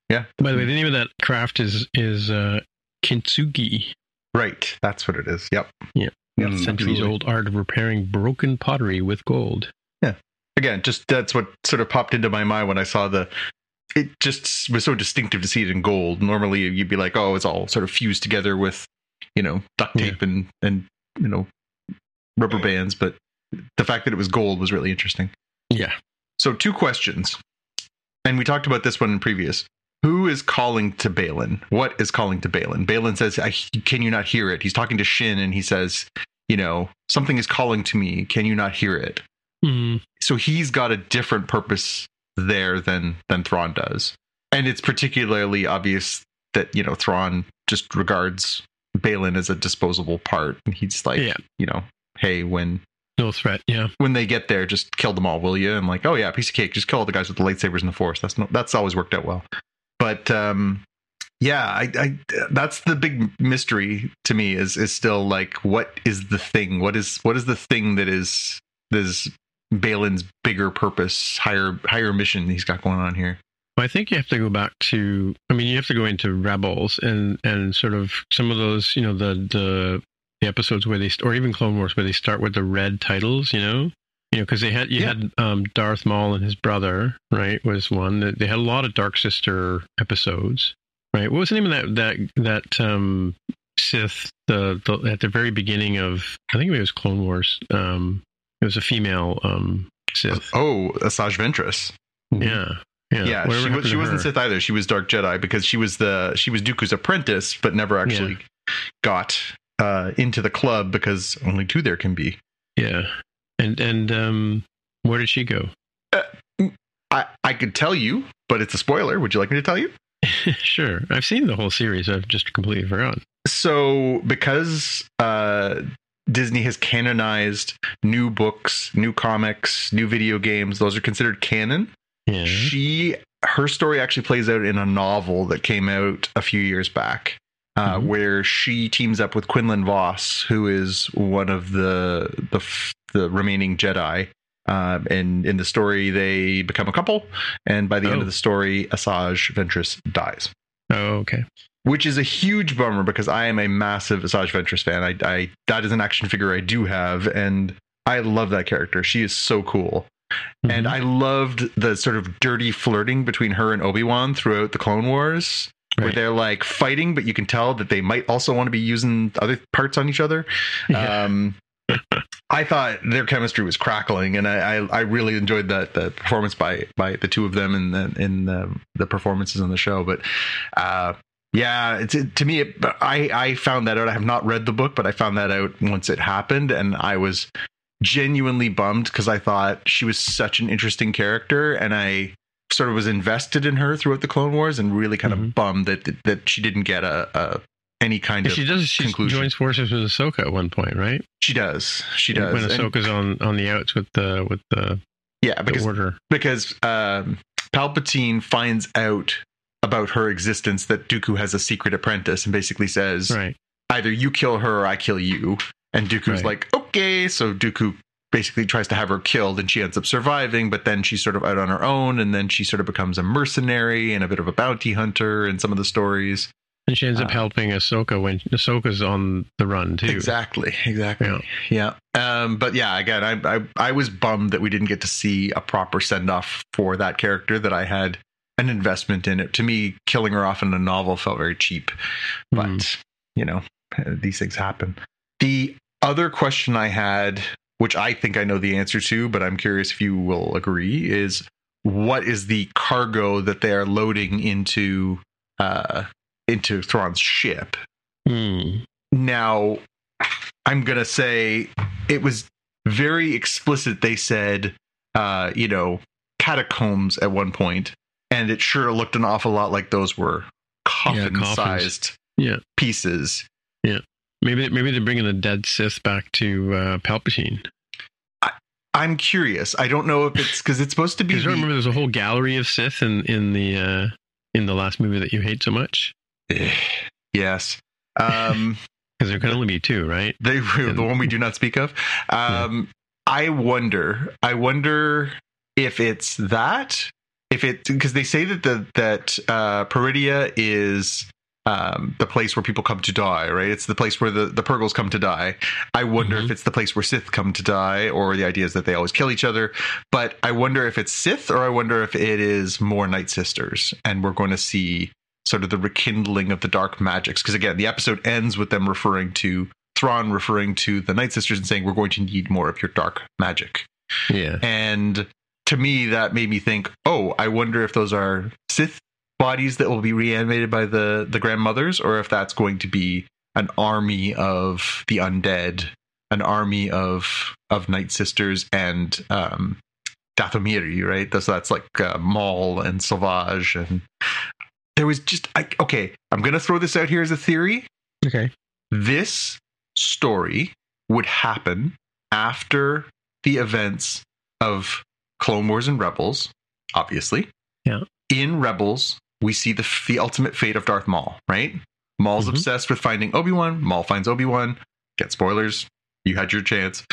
S3: Yeah.
S2: By the way, the name of that craft is is uh, kintsugi,
S3: Right. That's what it is. Yep.
S4: Mm,
S2: centuries old art of repairing broken pottery with gold. Yeah.
S3: Again, just that's what sort of popped into my mind when I saw the. It just was so distinctive to see it in gold. Normally, you'd be like, "Oh, it's all sort of fused together with, you know, duct
S2: Yeah.
S3: tape and and you know, rubber bands." But the fact that it was gold was really interesting.
S2: Yeah.
S3: So, two questions, and we talked about this one in previous. Who is calling to Baylan? What is calling to Baylan? Baylan says, I, "Can you not hear it?" He's talking to Shin, and he says, "You know, something is calling to me. Can you not hear it?"
S2: Mm,
S3: so he's got a different purpose there than than Thrawn does, and it's particularly obvious that you know Thrawn just regards Baylan as a disposable part, and he's like,
S2: Yeah.
S3: you know, hey, when
S2: no threat. Yeah.
S3: when they get there, just kill them all, will you? And like, oh yeah, piece of cake, just kill all the guys with the lightsabers in the forest. That's no, that's always worked out well. But um, yeah, I, I that's the big mystery to me is is still like, what is the thing? What is what is the thing that is this Baylan's bigger purpose, higher higher mission he's got going on here?
S2: Well, I think you have to go back to. I mean, you have to go into Rebels and and sort of some of those, you know, the the, the episodes where they or even Clone Wars where they start with the red titles, you know, you know, because they had you
S3: Yeah.
S2: had um, Darth Maul and his brother, right? Was one that they had a lot of Dark Sister episodes, right? What was the name of that that that um, Sith? The, the at the very beginning of I think it was Clone Wars. Um, it was a female um, Sith.
S3: Oh, Asajj Ventress.
S2: Yeah. Yeah,
S3: Yeah, she, was, she wasn't? Sith either. She was Dark Jedi because she was the she was Dooku's apprentice, but never actually got uh, into the club because only two there can be.
S2: Yeah. And and um where did she go?
S3: I I could tell you, but it's a spoiler. Would you like me to tell you?
S2: sure. I've seen the whole series. I've just completely forgotten.
S3: So because uh, Disney has canonized new books, new comics, new video games, those are considered canon.
S2: Yeah.
S3: She her story actually plays out in a novel that came out a few years back. Uh,
S2: Mhm.
S3: Where she teams up with Quinlan Vos, who is one of the the, the remaining Jedi, um, and in the story they become a couple. And by the end
S2: Oh.
S3: of the story, Asajj Ventress dies
S2: Oh, okay.
S3: which is a huge bummer because I am a massive Asajj Ventress fan. I, I that is an action figure I do have, and I love that character. She is so cool, and
S2: Mhm.
S3: I loved the sort of dirty flirting between her and Obi Wan throughout the Clone Wars, where they're like fighting, but you can tell that they might also want to be using other parts on each other.
S2: Yeah.
S3: Um, I thought their chemistry was crackling, and I, I, I really enjoyed that the performance by by the two of them in the in the, the performances on the show. But uh, yeah, it's it, to me. It, I I found that out. I have not read the book, but I found that out once it happened, and I was genuinely bummed because I thought she was such an interesting character, and I sort of was invested in her throughout the Clone Wars, and really kind of
S2: Mhm.
S3: bummed that that she didn't get a, a any kind of.
S2: she does. She
S3: conclusion.
S2: joins forces with Ahsoka at one point, right?
S3: She does. She does.
S2: When
S3: does. And-
S2: Ahsoka's on on the outs with the with the,
S3: yeah,
S2: the
S3: because
S2: order.
S3: because um, Palpatine finds out about her existence that Dooku has a secret apprentice and basically says
S2: Right.
S3: either you kill her or I kill you. And Dooku's
S2: Right.
S3: like, okay. So Dooku basically tries to have her killed and she ends up surviving, but then she's sort of out on her own and then she sort of becomes a mercenary and a bit of a bounty hunter in some of the stories.
S2: And she ends up
S3: Uh,
S2: helping Ahsoka when Ahsoka's on the run too.
S3: Exactly, exactly.
S2: Yeah.
S3: Yeah. Um, but yeah, again, I, I I was bummed that we didn't get to see a proper send off for that character that I had an investment in it. To me, killing her off in a novel felt very cheap. But
S2: Hmm.
S3: you know, these things happen. The other question I had, which I think I know the answer to, but I'm curious if you will agree, is what is the cargo that they are loading into uh into Thrawn's ship?
S2: Hmm.
S3: Now, I'm going to say it was very explicit. They said, uh, you know, catacombs at one point, and it sure looked an awful lot like those were coffin
S2: coffins.
S3: sized
S2: Yeah.
S3: pieces.
S2: Maybe maybe they're bringing the dead Sith back to uh, Palpatine.
S3: I'm curious. I don't know if it's because it's supposed to be.
S2: Because I
S3: the-
S2: remember there's a whole gallery of Sith in in the uh, in the last movie that you hate so much.
S3: yes. Um,
S2: Because there can only be two, right?
S3: They the one we do not speak of. Um, I wonder. I wonder if it's that. If it because they say that the that uh, Peridea is um, the place where people come to die, right? It's the place where the, the Purrgils come to die. I wonder
S2: Mhm.
S3: if it's the place where Sith come to die, or the idea is that they always kill each other. But I wonder if it's Sith, or I wonder if it is more Night Sisters, and we're going to see sort of the rekindling of the dark magics. Because again, the episode ends with them referring to Thrawn referring to the Night Sisters and saying, "We're going to need more of your dark magic."
S2: Yeah.
S3: And to me, that made me think, oh, I wonder if those are Sith bodies that will be reanimated by the the grandmothers, or if that's going to be an army of the undead, an army of of Night Sisters and um, Dathomiri, right? So that's like uh, Maul and Savage, and there was just I, okay. I'm gonna throw this out here as a theory
S2: Okay.
S3: this story would happen after the events of Clone Wars and Rebels, obviously.
S2: Yeah.
S3: In Rebels, we see the the ultimate fate of Darth Maul, right? Maul's
S2: Mhm.
S3: obsessed with finding Obi Wan. Maul finds Obi Wan. Get spoilers. You had your chance.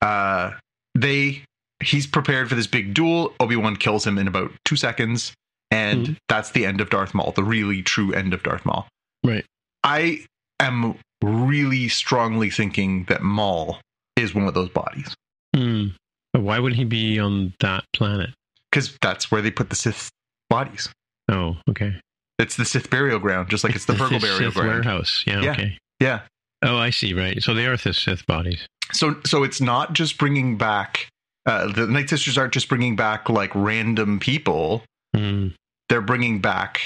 S3: Uh, they he's prepared for this big duel. Obi Wan kills him in about two seconds, and
S2: Mhm.
S3: that's the end of Darth Maul. The really true end of Darth Maul.
S2: Right.
S3: I am really strongly thinking that Maul is one of those bodies
S2: Hmm. But why would he be on that planet?
S3: because that's where they put the Sith bodies.
S2: Oh, okay.
S3: It's the Sith burial ground, just like it's the Purrgil burial
S2: Sith
S3: ground.
S2: warehouse. Yeah,
S3: Yeah.
S2: Okay.
S3: Yeah.
S2: Oh, I see. Right. So they are the Sith bodies.
S3: So, so it's not just bringing back. Uh, the Night Sisters aren't just bringing back like random people.
S2: Hmm.
S3: They're bringing back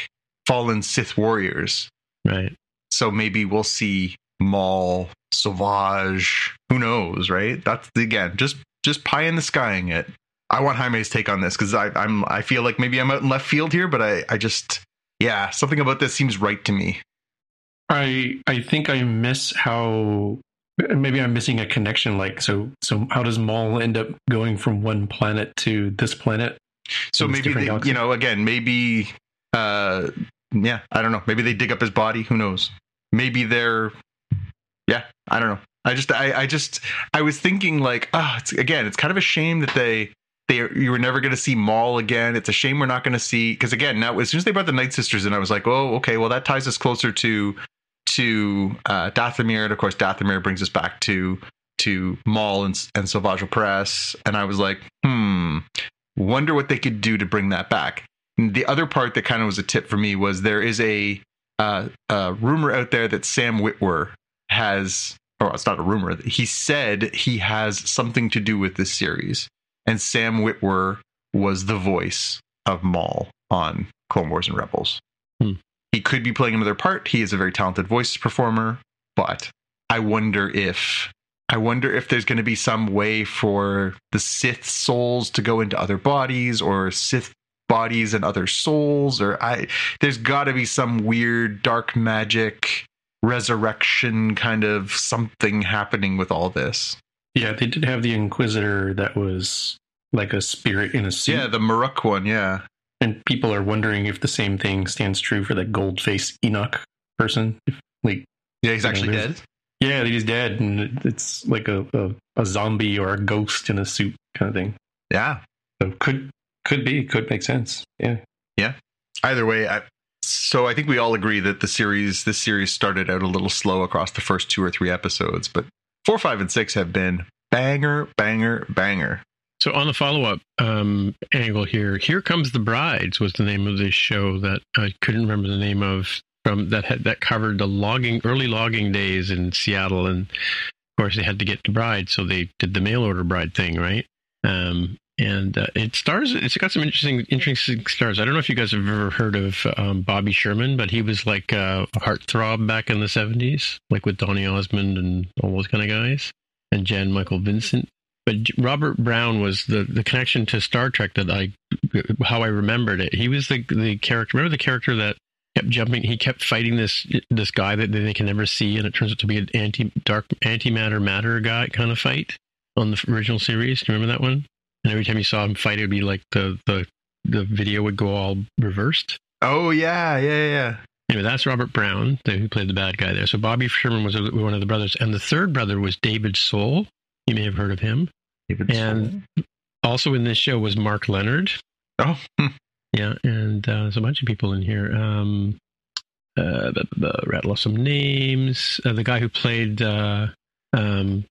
S3: fallen Sith warriors.
S2: Right.
S3: So maybe we'll see Maul, Savage. Who knows, right? That's again just just pie in the skying it. I want Jaime's take on this because I'm I feel like maybe I'm out in left field here, but I I just yeah something about this seems right to me.
S4: I I think I miss how maybe I'm missing a connection. Like so so how does Maul end up going from one planet to this planet?
S3: So maybe they, you know again maybe uh yeah I don't know maybe they dig up his body who knows maybe they're yeah I don't know I just I I just I was thinking like ah it's again it's kind of a shame that they they you were never going to see Maul again it's a shame we're not going to see because again now as soon as they brought the Night Sisters in I was like oh okay well that ties us closer to to uh, Dathomir and of course Dathomir brings us back to to Maul and and Savage Opress and I was like hmm wonder what they could do to bring that back. And the other part that kind of was a tip for me was there is a, uh, a rumor out there that Sam Witwer has, or it's not a rumor, he said he has something to do with this series. And Sam Witwer was the voice of Maul on Clone Wars and Rebels.
S2: Hmm.
S3: He could be playing another part. He is a very talented voice performer, but I wonder if I wonder if there's going to be some way for the Sith souls to go into other bodies or Sith bodies and other souls or I there's got to be some weird dark magic resurrection kind of something happening with all this.
S4: Yeah, they did have the Inquisitor that was like a spirit in a suit.
S3: Yeah, the Marrok one, yeah.
S4: and people are wondering if the same thing stands true for that gold face Enoch person. If, like,
S3: Yeah, he's actually dead.
S4: yeah, he's dead, and it's like a, a a zombie or a ghost in a suit kind of thing.
S3: Yeah.
S4: So could could be could make sense. Yeah. Yeah.
S3: Either way, I so I think we all agree that the series this series started out a little slow across the first two or three episodes, but 4, 5 and 6 have been banger, banger, banger.
S2: So on the follow-up um, angle here, "Here Comes the Brides" was the name of this show that I couldn't remember the name of from that had, that covered the logging early logging days in Seattle, and of course they had to get the bride, so they did the mail order bride thing, right? Um, and uh, it stars. It's got some interesting, interesting stars. I don't know if you guys have ever heard of um, Bobby Sherman, but he was like uh, a heartthrob back in the '70s, like with Donny Osmond and all those kind of guys, and Jan Michael Vincent but Robert Brown was the, the connection to Star Trek that I how I remembered it. He was the the character. Remember the character that kept jumping. He kept fighting this this guy that they can never see, and it turns out to be an anti dark antimatter matter matter guy kind of fight on the original series. Do you remember that one? And every time you saw him fight, it would be like the the the video would go all reversed.
S3: Oh yeah, yeah, yeah.
S2: Anyway, that's Robert Brown, the, who played the bad guy there. So Bobby Sherman was one of the brothers, and the third brother was David Soul. You may have heard of him.
S3: David
S2: And-
S3: Soul.
S2: Also in this show was Mark Leonard.
S3: oh.
S2: Yeah, and uh, there's a bunch of people in here. Um, uh, rattle off some names. Uh, the guy who played uh, um,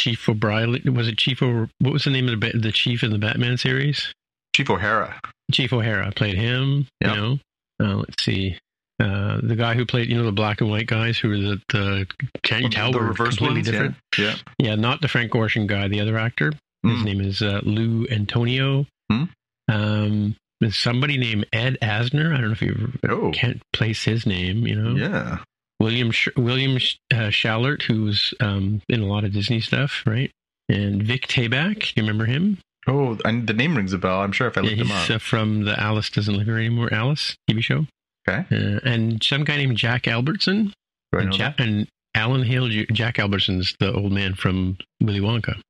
S2: Chief O'Brien was it Chief? O- what was the name of the the chief in the Batman series?
S3: Chief O'Hara.
S2: Chief O'Hara played him.
S3: Yep.
S2: You know, uh, let's see. Uh, the guy who played, you know, the black and white guys who were the, the can't you tell
S3: the reverse
S2: completely
S3: ones.
S2: different.
S3: Yeah.
S2: Yeah, not the Frank Gorshin guy, the other actor. His
S3: Mm.
S2: name is uh, Lou Antonio.
S3: Hmm.
S2: Um, there's somebody named Ed Asner. I don't know if you
S3: Oh,
S2: can't place his name. You know,
S3: yeah.
S2: William Sh- William Sh- uh, Schallert, who's um, in a lot of Disney stuff, right? And Vic Tayback. You remember him?
S3: Oh, I, the name rings a bell. I'm sure if I
S2: Yeah,
S3: looked him
S2: he's
S3: up.
S2: uh, from the Alice Doesn't Live Here Anymore Alice TV show.
S3: Okay.
S2: Uh, and some guy named Jack Albertson. And, Ja- and Alan Hale. Jack Albertson's the old man from Willy Wonka.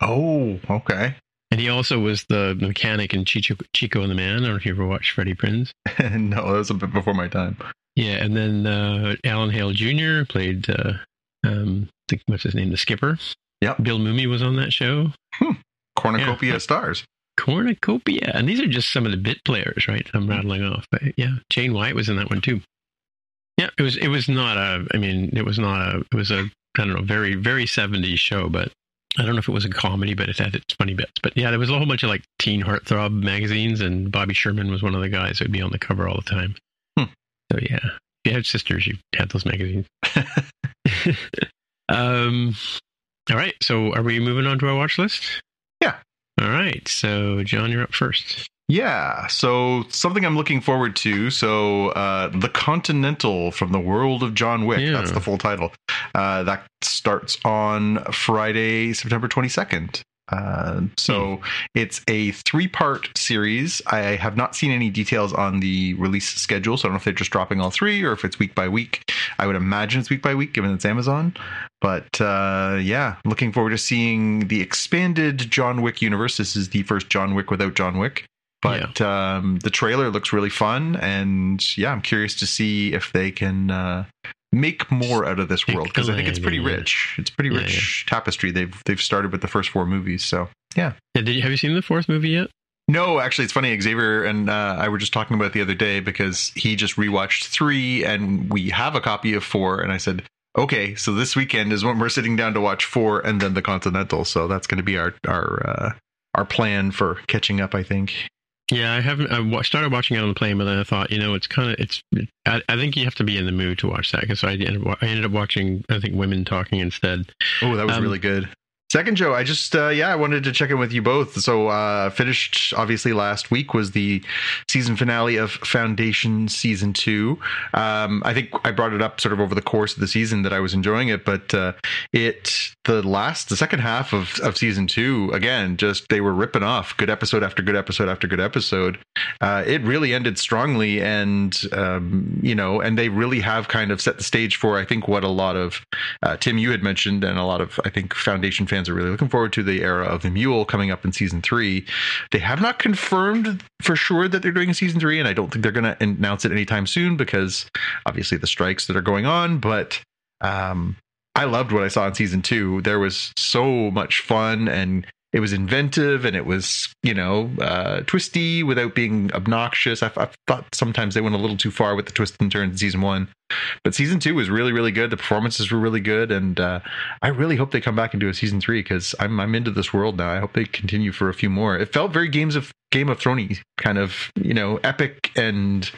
S3: Oh, okay.
S2: And he also was the mechanic in Chicho, Chico and the Man. I don't know if you ever watched Freddie Prinze.
S3: no, that was a bit before my time.
S2: Yeah, and then uh, Alan Hale Jr. played, uh, um, the, what's his name, the skipper.
S3: Yep.
S2: Bill Mooney was on that show.
S3: Cornucopia
S2: Yeah.
S3: stars.
S2: Cornucopia. And these are just some of the bit players, right? I'm rattling off. But yeah, Jane White was in that one too. Yeah, it was, it was not a, I mean, it was not a, it was a, I don't know, very, very 70s show, but I don't know if it was a comedy, but it had its funny bits. But yeah, there was a whole bunch of like teen heartthrob magazines, and Bobby Sherman was one of the guys who'd be on the cover all the time. So yeah, if you had sisters, you had those magazines. um, all right. So are we moving on to our watch list?
S3: Yeah.
S2: All right. So John, you're up first.
S3: Yeah, so something I'm looking forward to. So, uh, The Continental from the World of John Wick.
S2: Yeah.
S3: That's the full title. Uh, that starts on Friday, September 22nd. Uh, so it's a three part series. I have not seen any details on the release schedule, so I don't know if they're just dropping all three or if it's week by week. I would imagine it's week by week, given it's Amazon. But uh, yeah, looking forward to seeing the expanded John Wick universe. This is the first John Wick without John Wick. But um, the trailer looks really fun, and yeah, I'm curious to see if they can uh, make more out of this world because I think it's pretty rich. It's pretty
S2: Yeah,
S3: rich tapestry. They've they've started with the first four movies, so
S2: Yeah, did you, have you seen the fourth movie yet?
S3: no, actually, it's funny. Xavier and uh, I were just talking about it the other day because he just rewatched three, and we have a copy of four. And I said, okay, so this weekend is when we're sitting down to watch four, and then the Continental. So that's going to be our our uh, our plan for catching up. I think.
S2: Yeah, I haven't. I started watching it on the plane, but then I thought, you know, it's kind of it's. I, I think you have to be in the mood to watch that because I ended, wa- I ended up watching. I think women talking instead.
S3: Oh, that was
S2: Um,
S3: really good. Second, Joe, I just uh, yeah, I wanted to check in with you both. So uh, finished obviously last week was the season finale of Foundation season two. Um, I think I brought it up sort of over the course of the season that I was enjoying it, but uh, it the last the second half of of season two again just they were ripping off good episode after good episode after good episode. Uh, it really ended strongly, and um, you know, and they really have kind of set the stage for I think what a lot of uh, Tim you had mentioned, and a lot of I think Foundation fans are really looking forward to the era of the Mule coming up in season three. They have not confirmed for sure that they're doing a season three, and I don't think they're going to announce it anytime soon because obviously the strikes that are going on. But um, I loved what I saw in season two. There was so much fun and it was inventive and it was you know uh, twisty without being obnoxious. I, I thought sometimes they went a little too far with the twists and turns in season one, but season two was really really good. The performances were really good, and uh, I really hope they come back and do a season three because I'm I'm into this world now. I hope they continue for a few more. It felt very games of Game of Thrones kind of you know epic and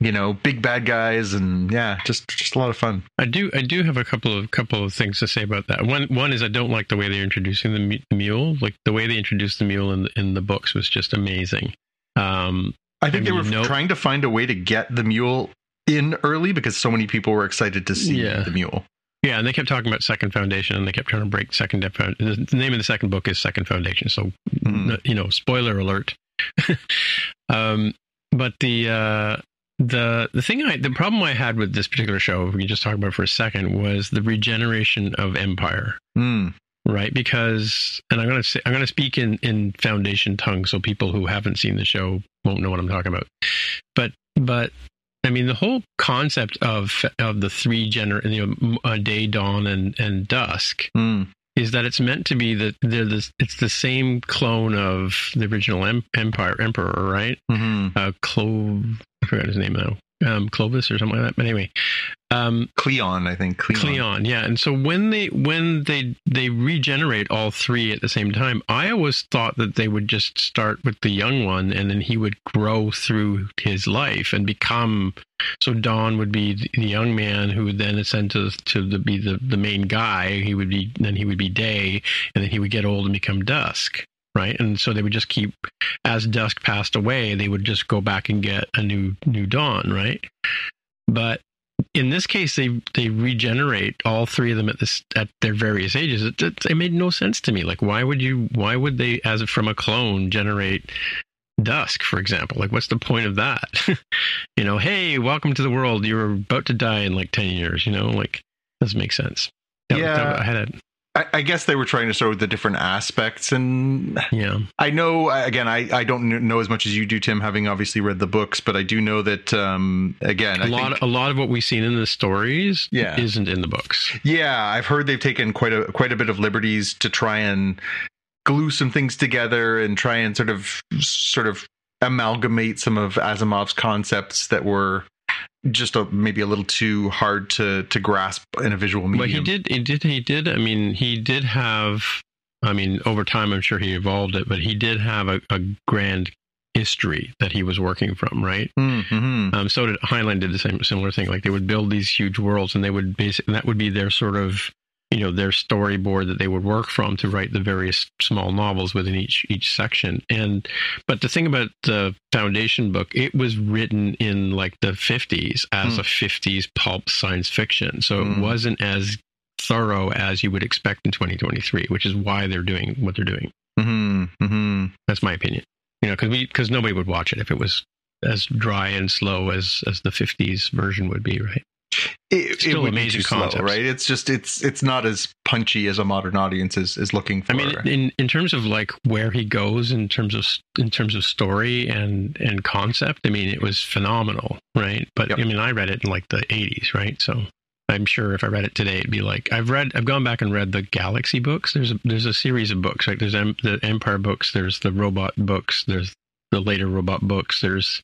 S3: you know big bad guys and yeah just just a lot of fun.
S2: I do. I do have a couple of couple of things to say about that. One one is I don't like the way they're introducing the, the mule. Like the way they introduced the mule in in the books was just amazing. Um,
S3: I think
S2: I
S3: they were trying to find a way to get the mule in early because so many people were excited to see
S2: Yeah.
S3: the mule.
S2: yeah, and they kept talking about Second Foundation, and they kept trying to break Second. Def- the the name of the second book is Second Foundation. So
S3: Mhm.
S2: you know, spoiler alert. um, but the uh, the the thing I the problem I had with this particular show, if we can just talk about for a second, was the regeneration of Empire.
S3: Mm.
S2: right because and i'm going to say i'm going to speak in in foundation tongue so people who haven't seen the show won't know what i'm talking about but but I mean, the whole concept of of the three gener, you know, uh, day, dawn, and and dusk
S3: Mm.
S2: is that it's meant to be that they're this. It's the same clone of the original em- empire emperor, right?
S3: hmm
S2: Uh, Clove, I forgot his name now. Um, Clovis or something like that. But anyway, um,
S3: Cleon, I think. Cleon.
S2: Cleon, yeah. And so when they when they they regenerate all three at the same time, I always thought that they would just start with the young one and then he would grow through his life and become so Dawn would be the the young man who would then ascend to to the, be the the main guy. He would be then he would be Day, and then he would get old and become Dusk. Right, and so they would just keep as dusk passed away. They would just go back and get a new new dawn. Right, but in this case they they regenerate all three of them at this at their various ages. It, it, it made no sense to me. Like why would you why would they as from a clone generate dusk for example? Like what's the point of that? You know hey welcome to the world. You're about to die in like 10 years you know? Like doesn't make sense. That-
S3: Yeah.
S2: that- i had a
S3: I, I guess they were trying to show the different aspects, and
S2: yeah
S3: I know again, I, I don't know as much as you do, Tim, having obviously read the books, but I do know that um, again,
S2: a
S3: I
S2: lot
S3: think,
S2: a lot of what we've seen in the stories
S3: Yeah.
S2: isn't in the books
S3: yeah, I've heard they've taken quite a quite a bit of liberties to try and glue some things together and try and sort of sort of amalgamate some of Asimov's concepts that were just a, maybe a little too hard to to grasp in a visual medium.
S2: But he did, he did, he did. I mean, he did have. I mean, over time, I'm sure he evolved it, but he did have a, a grand history that he was working from, right?
S3: Mm-hmm.
S2: Um, so did Heinlein did the same similar thing. Like they would build these huge worlds, and they would basically that would be their sort of you know their storyboard that they would work from to write the various small novels within each each section and but the thing about the foundation book it was written in like the 50s as
S3: Hmm.
S2: a 50s pulp science fiction so
S3: Hmm.
S2: it wasn't as thorough as you would expect in 2023 which is why they're doing what they're doing
S3: Mm-hmm. Mm-hmm.
S2: that's my opinion you know because we because nobody would watch it if it was as dry and slow as as the 50s version would be right
S3: It,
S2: Still
S3: it would be
S2: amazing
S3: too slow, right? It's just it's it's not as punchy as a modern audience is is looking for.
S2: I mean, in in terms of like where he goes in terms of in terms of story and and concept, I mean, it was phenomenal, right? But
S3: Yep.
S2: I mean, I read it in like the '80s, right? So I'm sure if I read it today, it'd be like I've read. I've gone back and read the Galaxy books. There's a there's a series of books, right? There's em, the Empire books. There's the robot books. There's the later robot books. There's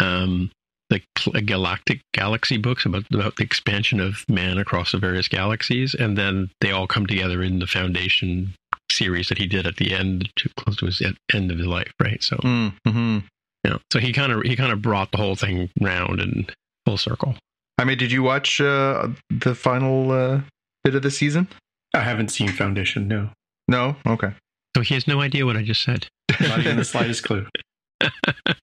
S2: um the galactic galaxy books about about the expansion of man across the various galaxies, and then they all come together in the Foundation series that he did at the end, to close to his end of his life, right? So,
S3: mm-hmm.
S2: you know, so he kind of he kind of brought the whole thing round and full circle.
S3: I mean, did you watch uh, the final uh, bit of the season?
S4: I haven't seen Foundation. No,
S3: No. Okay.
S2: So he has no idea what I just said.
S4: not even the slightest clue.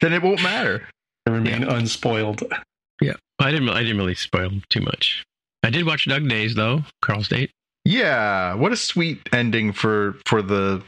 S3: then it won't matter.
S4: I remain unspoiled.
S2: Yeah, I didn't I didn't really spoil too much. I did watch Dug Days though, Carl's Date.
S3: Yeah. What a sweet ending for for the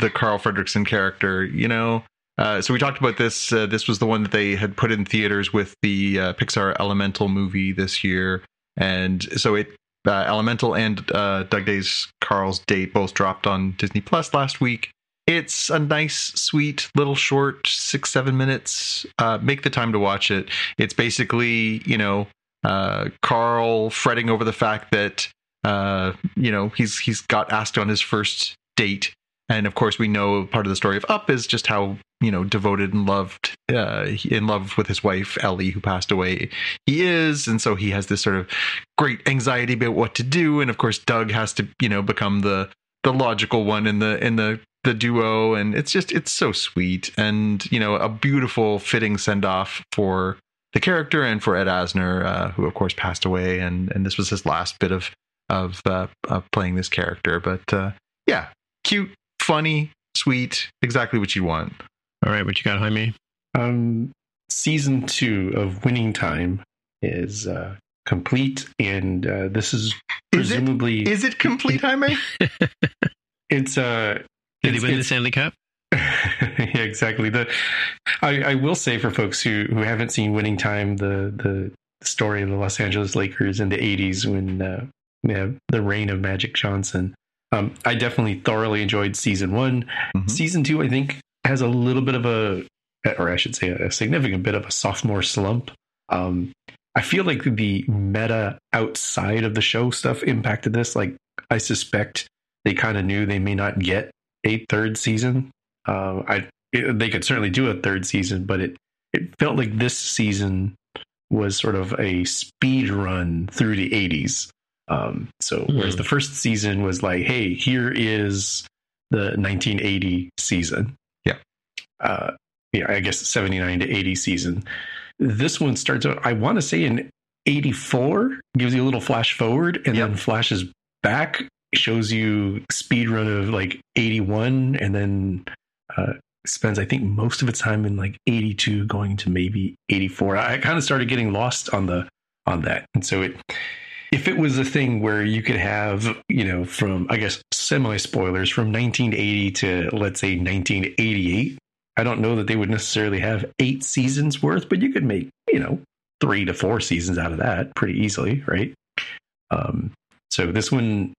S3: the Carl Fredricksen character. You know. Uh, so we talked about this. Uh, this was the one that they had put in theaters with the uh, Pixar Elemental movie this year, and so it uh, Elemental and uh, Dug Day's Carl's Date both dropped on Disney Plus last week. It's a nice, sweet little short, six seven minutes. Uh, make the time to watch it. It's basically you know uh, Carl fretting over the fact that uh, you know he's he's got asked on his first date, and of course we know part of the story of Up is just how you know devoted and loved uh, in love with his wife Ellie who passed away he is, and so he has this sort of great anxiety about what to do, and of course Dug has to you know become the the logical one in the in the the duo and it's just it's so sweet. And you know a beautiful fitting send off for the character and for Ed Asner uh, who of course passed away. And and this was his last bit of of uh, of playing this character. But uh, yeah cute funny sweet exactly what you want.
S2: All right, what you got, Jaime?
S4: Um, season two of Winning Time is uh, complete, and uh, this is
S3: Is
S4: presumably
S3: is it complete Jaime?
S4: It's uh
S2: Did he win the
S4: it's-
S2: Stanley Cup?
S4: yeah, exactly. The I, I will say for folks who, who haven't seen Winning Time, the the story of the Los Angeles Lakers in the '80s when uh, yeah, the reign of Magic Johnson. Um, I definitely thoroughly enjoyed season one.
S3: Mhm.
S4: Season two, I think, has a little bit of a, or I should say, a significant bit of a sophomore slump. Um, I feel like the meta outside of the show stuff impacted this. Like, I suspect they kind of knew they may not get a third season. Uh, I it, they could certainly do a third season, but it it felt like this season was sort of a speed run through the 80s. Um, so mm-hmm. whereas the first season was like, hey, here is the 1980 season.
S3: Yeah.
S4: Uh, yeah, I guess 79 to 80 season. This one starts out, I want to say in 84, gives you a little flash forward and yep. then flashes back, shows you speed run of like 81 and then uh, spends, I think, most of its time in like 82 going to maybe 84. I kind of started getting lost on the on that. And so it if it was a thing where you could have, you know, from I guess semi spoilers from 1980 to let's say 1988, I don't know that they would necessarily have eight seasons worth, but you could make, you know, three to four seasons out of that pretty easily, right? Um, so this one,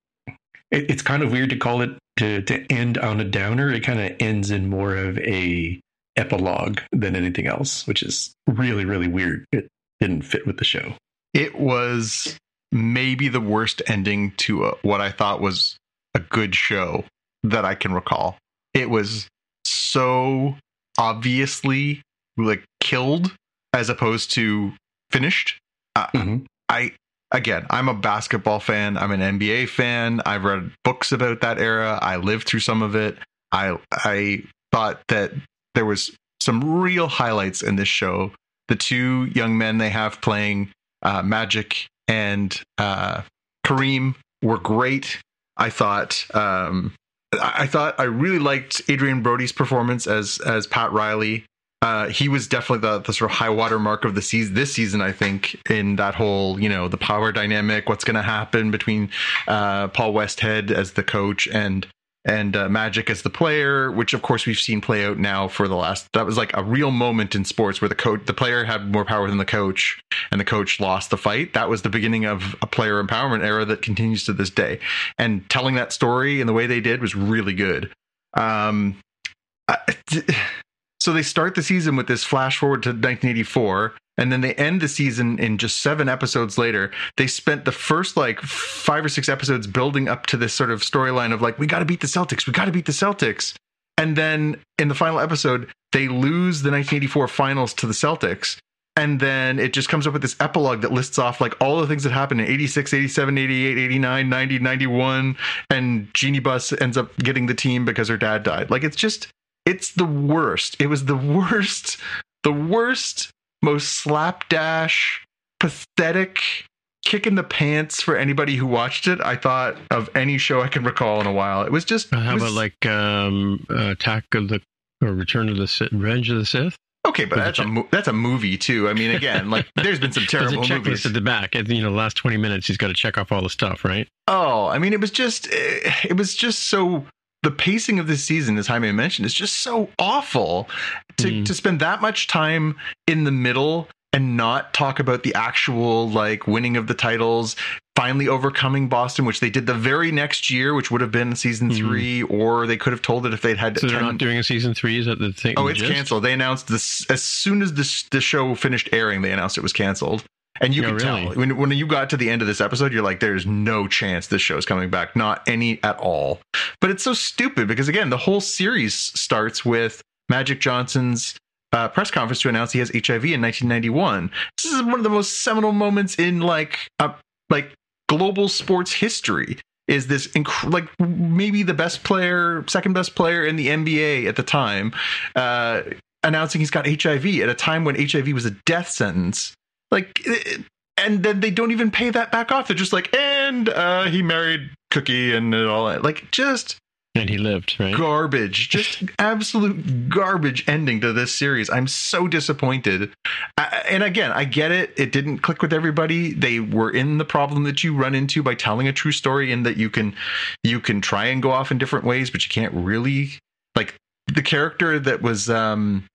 S4: it, it's kind of weird to call it to to end on a downer. It kind of ends in more of a epilogue than anything else, which is really really weird. It didn't fit with the show.
S3: It was maybe the worst ending to a, what I thought was a good show that I can recall. It was so obviously like killed as opposed to finished. Uh, mm-hmm. I again, I'm a basketball fan. I'm an NBA fan. I've read books about that era. I lived through some of it. I I thought that there was some real highlights in this show. The two young men they have playing uh, Magic and uh, Kareem were great. I thought um, I thought I really liked Adrien Brody's performance as as Pat Riley. Uh, he was definitely the, the sort of high water mark of the season this season. I think in that whole you know the power dynamic, what's going to happen between uh, Paul Westhead as the coach and and uh, Magic as the player, which of course we've seen play out now for the last. That was like a real moment in sports where the coach, the player had more power than the coach, and the coach lost the fight. That was the beginning of a player empowerment era that continues to this day. And telling that story in the way they did was really good. Um, I, so they start the season with this flash forward to 1984 and then they end the season in just seven episodes later. They spent the first like five or six episodes building up to this sort of storyline of like we got to beat the celtics we got to beat the celtics. And then in the final episode they lose the 1984 finals to the celtics. And then it just comes up with this epilogue that lists off like all the things that happened in 86 87 88 89 90 91 and Jeanie Buss ends up getting the team because her dad died. Like it's just it's the worst it was the worst the worst most slapdash, pathetic, kick in the pants for anybody who watched it. I thought of any show I can recall in a while. It was just.
S2: How
S3: was,
S2: about like um, Attack of the or Return of the Sith, Revenge of the Sith?
S3: Okay, but that's a, a that's a movie too. I mean, again, like there's been some terrible
S2: there's a checklist
S3: movies
S2: at the back. At you know, the last twenty minutes, he's got to check off all the stuff, right?
S3: Oh, I mean, it was just it was just so the pacing of this season, as Jaime mentioned, is just so awful. To mm. to spend that much time in the middle and not talk about the actual like winning of the titles, finally overcoming Boston, which they did the very next year, which would have been season mm-hmm. three, or they could have told it if they'd had.
S2: So they're not doing a season three. Is that the thing?
S3: Oh, it's canceled. They announced this as soon as this the show finished airing. They announced it was canceled. And you oh, can really? tell when when you got to the end of this episode, you're like, "There's no chance this show is coming back, not any at all." But it's so stupid because again, the whole series starts with Magic Johnson's uh, press conference to announce he has HIV in 1991. This is one of the most seminal moments in like like global sports history. Is this inc- like maybe the best player, second best player in the NBA at the time, uh, announcing he's got HIV at a time when HIV was a death sentence? Like, and then they don't even pay that back off. They're just like, and uh, he married Cookie and all that. Like, just
S2: and he lived, right?
S3: Garbage. Just absolute garbage ending to this series. I'm so disappointed. I, and again, I get it. It didn't click with everybody. They were in the problem that you run into by telling a true story in that you can you can try and go off in different ways, but you can't really like the character that was um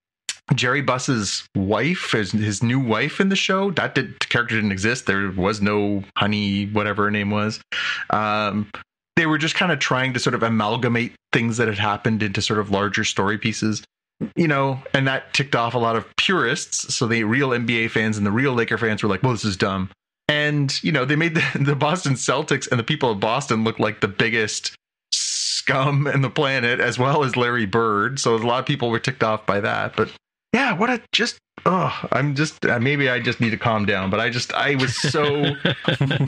S3: Jerry Buss's wife, his, his new wife in the show, that did, character didn't exist. There was no Honey, whatever her name was. Um, they were just kind of trying to sort of amalgamate things that had happened into sort of larger story pieces. you know, and that ticked off a lot of purists. So the real NBA fans and the real Laker fans were like, "Well, this is dumb." And you know, they made the, the Boston Celtics and the people of Boston look like the biggest scum in the planet, as well as Larry Bird. So a lot of people were ticked off by that. But yeah, what a just oh, I'm just uh, maybe I just need to calm down. But I just I was so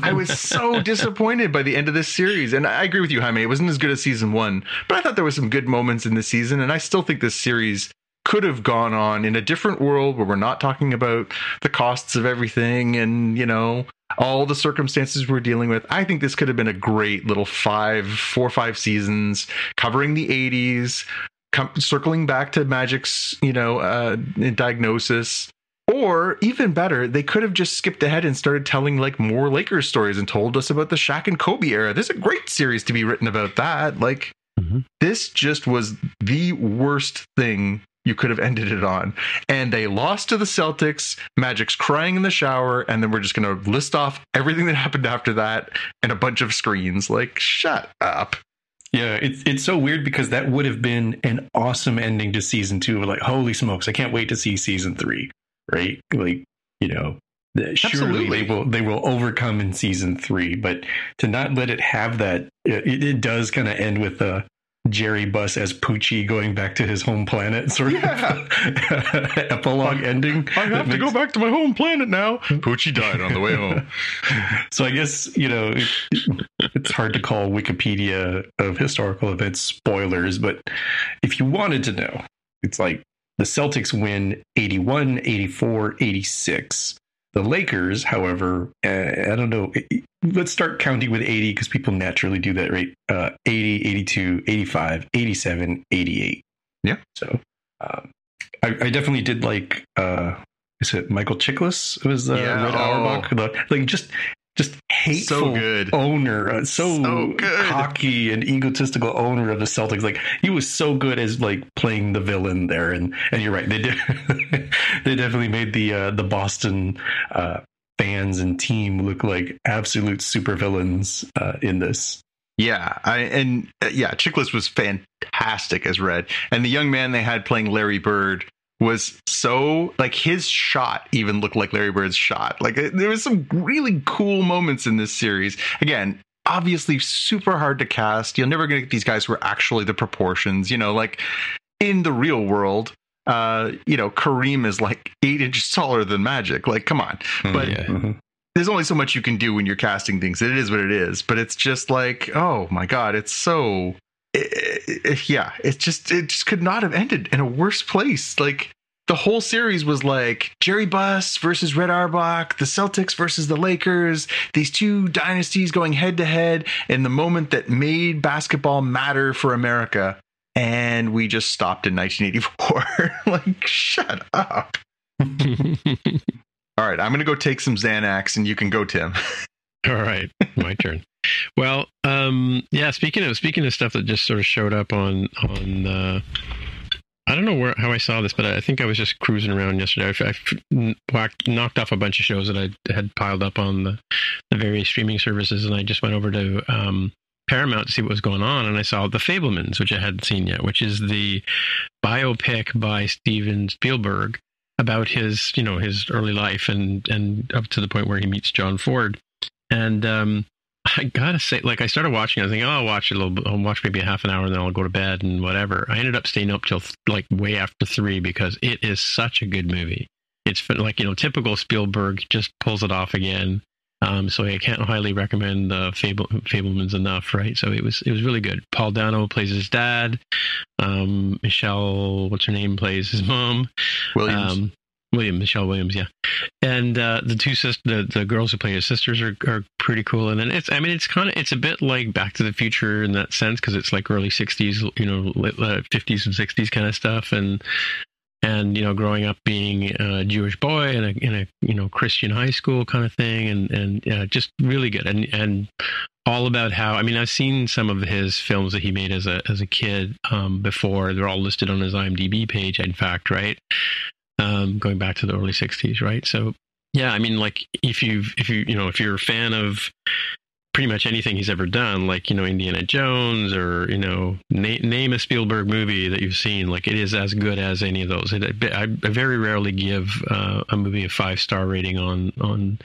S3: I was so disappointed by the end of this series, and I agree with you, Jaime. It wasn't as good as season one, but I thought there were some good moments in the season, and I still think this series could have gone on in a different world where we're not talking about the costs of everything and you know all the circumstances we're dealing with. I think this could have been a great little five, four five seasons covering the 80s, com- circling back to Magic's, you know, uh, diagnosis. Or even better, they could have just skipped ahead and started telling like more Lakers stories and told us about the Shaq and Kobe era. There's a great series to be written about that. Like, mm-hmm. this just was the worst thing you could have ended it on. And they lost to the Celtics. Magic's crying in the shower, and then we're just going to list off everything that happened after that and a bunch of screens. Like, shut up.
S4: Yeah, it's it's so weird because that would have been an awesome ending to season two. Like, holy smokes, I can't wait to see season three. Right? Like, you know, surely Absolutely. they will they will overcome in season three. But to not let it have that, it, it does kind of end with a Jerry Buss as Poochie going back to his home planet, sort yeah. of epilogue ending.
S3: I have to go back to my home planet now. Poochie died on the way home.
S4: so I guess you know it, it's hard to call Wikipedia of historical events spoilers, but if you wanted to know, it's like the Celtics win 81, 84, 86. The Lakers, however, uh, I don't know. Let's start counting with 80 because people naturally do that, right? Uh, 80, 82, 85, 87, 88.
S3: Yeah.
S4: So um, I, I, definitely did like, uh, is it Michael Chiklis? It was the yeah, Red oh. Auerbach. The, like just just hateful so good. owner, uh, so, so good. cocky and egotistical owner of the Celtics. Like he was so good as like playing the villain there, and and you're right, they did they definitely made the uh, the Boston uh, fans and team look like absolute supervillains uh, in this.
S3: Yeah, I and uh, yeah, Chiklis was fantastic as Red, and the young man they had playing Larry Bird was so like his shot even looked like Larry Bird's shot. Like there was some really cool moments in this series. Again, obviously super hard to cast. You're never going to get these guys who are actually the proportions. You know, like in the real world, uh, you know, Kareem is like eight inches taller than Magic. Like, come on. Hmm, but yeah. mm-hmm. there's only so much you can do when you're casting things. It is what it is. But it's just like, oh my god, it's so it, it, yeah, it just it just could not have ended in a worse place. Like the whole series was like Jerry Buss versus Red Auerbach, the Celtics versus the Lakers, these two dynasties going head to head in the moment that made basketball matter for America. And we just stopped in 1984. like, shut up. All right, I'm going to go take some Xanax and you can go, Tim.
S2: All right, my turn. Well, um, yeah. Speaking of speaking of stuff that just sort of showed up on on. Uh, I don't know where how I saw this, but I think I was just cruising around yesterday. I, I knocked off a bunch of shows that I had piled up on the, the various streaming services, and I just went over to um, Paramount to see what was going on, and I saw The Fabelmans, which I hadn't seen yet, which is the biopic by Steven Spielberg about his, you know, his early life and and up to the point where he meets John Ford. And um, I gotta say, like, I started watching. I was thinking, oh, I'll watch it a little bit. I'll watch maybe a half an hour, and then I'll go to bed and whatever. I ended up staying up till like way after three because it is such a good movie. It's like you know, typical Spielberg just pulls it off again. Um, so I can't highly recommend the Fable, Fabelmans enough, right? So it was it was really good. Paul Dano plays his dad. Um, Michelle, what's her name, plays his mom.
S3: Williams. Um,
S2: William, Michelle Williams, yeah. And uh, the two sisters, the, the girls who play his sisters are, are pretty cool. And then it's, I mean, it's kind of, it's a bit like Back to the Future in that sense because it's like early '60s, you know, '50s and '60s kind of stuff. And and you know, growing up being a Jewish boy in a in a you know Christian high school kind of thing, and and uh, just really good. And and all about how I mean I've seen some of his films that he made as a as a kid um, before. They're all listed on his IMDb page, in fact, right? Um, going back to the early 60s, right? So, yeah, I mean, like if you if you you know if you're a fan of pretty much anything he's ever done, like you know Indiana Jones or you know na- name a Spielberg movie that you've seen. Like it is as good as any of those. It, I, I very rarely give uh, a movie a five star rating on on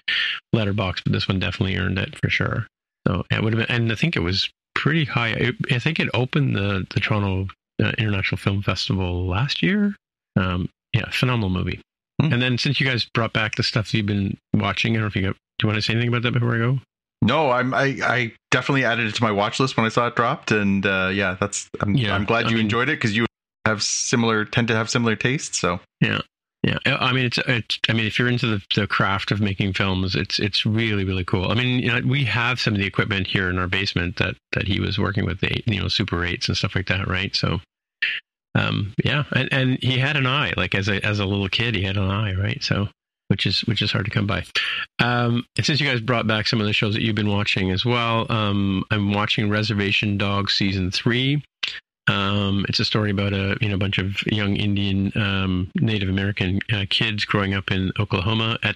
S2: Letterboxd, but this one definitely earned it for sure. So it would have been, and I think it was pretty high. It, I think it opened the the Toronto uh, International Film Festival last year. Um, yeah, phenomenal movie.
S3: Hmm.
S2: And then since you guys brought back the stuff you've been watching, I don't know if you got, do you want to say anything about that before I go?
S3: No, I'm I, I definitely added it to my watch list when I saw it dropped, and uh, yeah, that's I'm,
S2: Yeah,
S3: I'm glad
S2: I
S3: you
S2: mean-
S3: enjoyed it because you have similar tend to have similar tastes. So
S2: Yeah. Yeah, I mean it's it's. I mean, if you're into the, the craft of making films, it's it's really really cool. I mean, you know, we have some of the equipment here in our basement that that he was working with, the you know Super Eights and stuff like that, right? So, um, yeah, and, and he had an eye, like as a as a little kid, he had an eye, right? So, which is which is hard to come by. Um, and since you guys brought back some of the shows that you've been watching as well, um, I'm watching Reservation Dogs season three. Um, it's a story about a you know bunch of young Indian um, Native American uh, kids growing up in Oklahoma at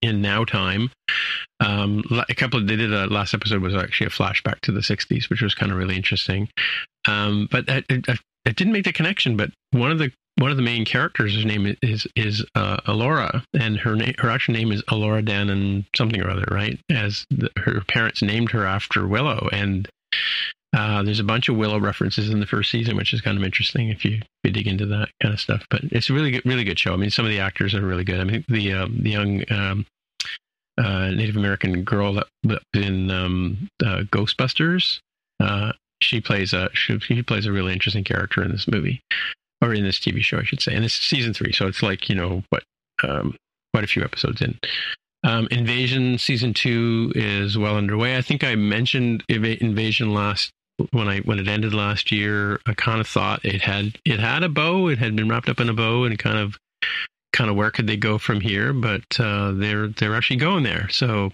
S2: in now time. Um, a couple of, they did a last episode was actually a flashback to the '60s, which was kind of really interesting. Um, but it, it, it didn't make the connection. But one of the one of the main characters, his name is is uh, Alora, and her name her actual name is Alora Dan and something or other, right? As the, her parents named her after Willow, and uh, there's a bunch of Willow references in the first season, which is kind of interesting if you, if you dig into that kind of stuff. But it's a really good, really good show. I mean, some of the actors are really good. I mean, the um, the young um, uh, Native American girl that, in um, uh, Ghostbusters, uh, she plays a she, she plays a really interesting character in this movie or in this TV show, I should say. And it's season three, so it's like you know what um, quite a few episodes in. Um, Invasion season two is well underway. I think I mentioned Inva- Invasion last when I when it ended last year. I kind of thought it had it had a bow. It had been wrapped up in a bow, and kind of kind of where could they go from here? But uh, they're they're actually going there. So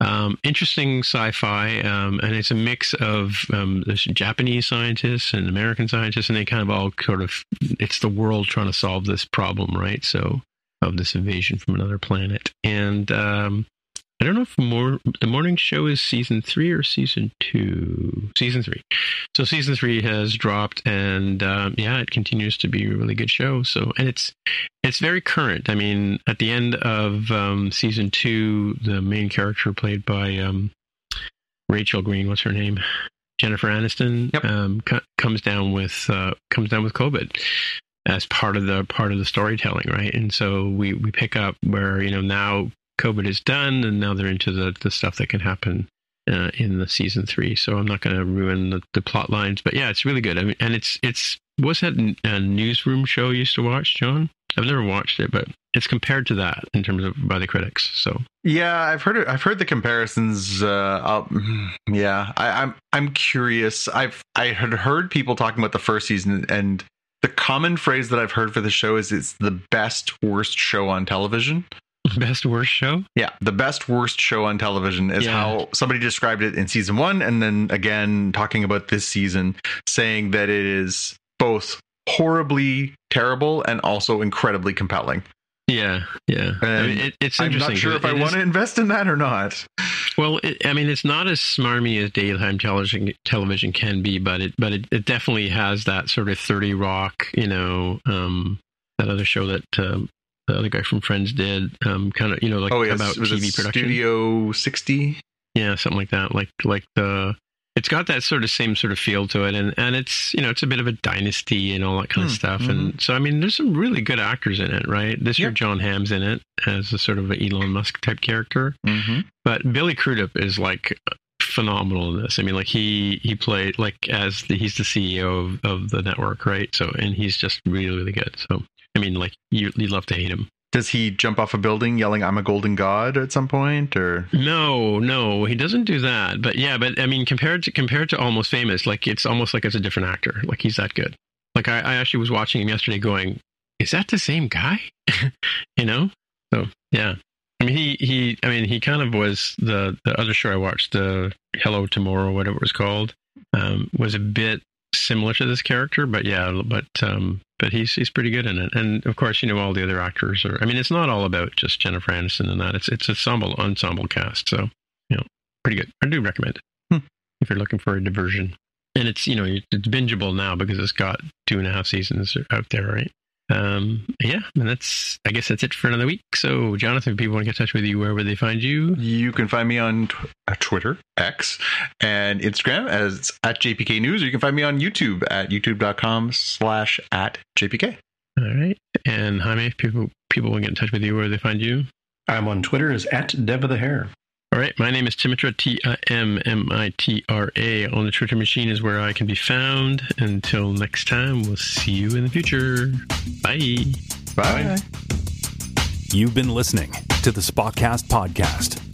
S2: um, interesting sci-fi, um, and it's a mix of um, there's Japanese scientists and American scientists, and they kind of all sort of it's the world trying to solve this problem, right? So of this invasion from another planet, and um, I don't know if more the morning show is season three or season two. Season three. So season three has dropped, and um, yeah, it continues to be a really good show. So and it's it's very current. I mean, at the end of um, season two, the main character played by um, Rachel Green, what's her name? Jennifer Aniston
S3: Yep.
S2: um, co- comes down with uh, comes down with COVID as part of the part of the storytelling, right? And so we we pick up where you know now COVID is done, and now they're into the the stuff that can happen uh, in the season three. So I'm not going to ruin the, the plot lines, but yeah, it's really good. I mean, and it's it's what's that uh, newsroom show you used to watch, John? I've never watched it, but it's compared to that in terms of by the critics. So
S3: yeah, I've heard it, I've heard the comparisons. Uh, yeah, I, I'm I'm curious. I've I had heard people talking about the first season, and the common phrase that I've heard for the show is it's the best worst show on television.
S2: best worst show.
S3: Yeah, the best worst show on television is
S2: Yeah.
S3: how somebody described it in season one, and then again talking about this season, saying that it is both horribly terrible and also incredibly compelling.
S2: Yeah, yeah. I mean, it, it's
S3: I'm not sure if I
S2: is-
S3: want to invest in that or not.
S2: Well, it, I mean, it's not as smarmy as daytime television television can be, but it but it, it definitely has that sort of Thirty Rock, you know, um, that other show that um, the other guy from Friends did, um, kind of, you know, like
S3: oh, yes.
S2: about
S3: was
S2: TV production.
S3: Studio 60?
S2: Yeah, something like that. Like like the it's got that sort of same sort of feel to it, and and it's you know it's a bit of a dynasty and all that kind of
S3: Hmm,
S2: stuff. And so I mean, there's some really good actors in it, right? This year,
S3: Yep.
S2: Jon Hamm's in it as a sort of a Elon Musk type character.
S3: Mm-hmm.
S2: But Billy Crudup is like phenomenal in this. I mean, like he he played like as the, he's the CEO of, of the network, right? So and he's just really really good. So I mean, like you you'd love to hate him.
S3: Does he jump off a building yelling, I'm a golden god at some point? Or
S2: No, no, he doesn't do that. But yeah, but I mean, compared to compared to Almost Famous, like it's almost like it's a different actor. Like he's that good. Like I, I actually was watching him yesterday, going, "Is that the same guy?" you know. So yeah, I mean, he he. I mean, he kind of was the the other show I watched, the Hello Tomorrow, whatever it was called, um, was a bit similar to this character, but yeah, but um, but he's he's pretty good in it, and of course, you know, all the other actors are. I mean, it's not all about just Jennifer Aniston and that. It's it's a ensemble ensemble cast. So you know, pretty good. I do recommend it
S3: Hmm.
S2: if you're looking for a diversion. And it's you know it's bingeable now because it's got two and a half seasons out there, right? Um, yeah, and that's I guess that's it for another week. So, Jonathan, if people want to get in touch with you, where would they find you?
S3: You can find me on tw- uh, Twitter, X, and Instagram as at JPK News, or you can find me on YouTube at youtube.com slash at JPK.
S2: All right, and Jaime, if people people want to get in touch with you, where do they find you?
S4: I'm on Twitter as at Dev of the Hair.
S2: All right, my name is Timitra, T I M M I T R A. On the Twitter machine is where I can be found. Until next time, we'll see you in the future. Bye.
S3: Bye.
S1: You've been listening to the Spockcast podcast.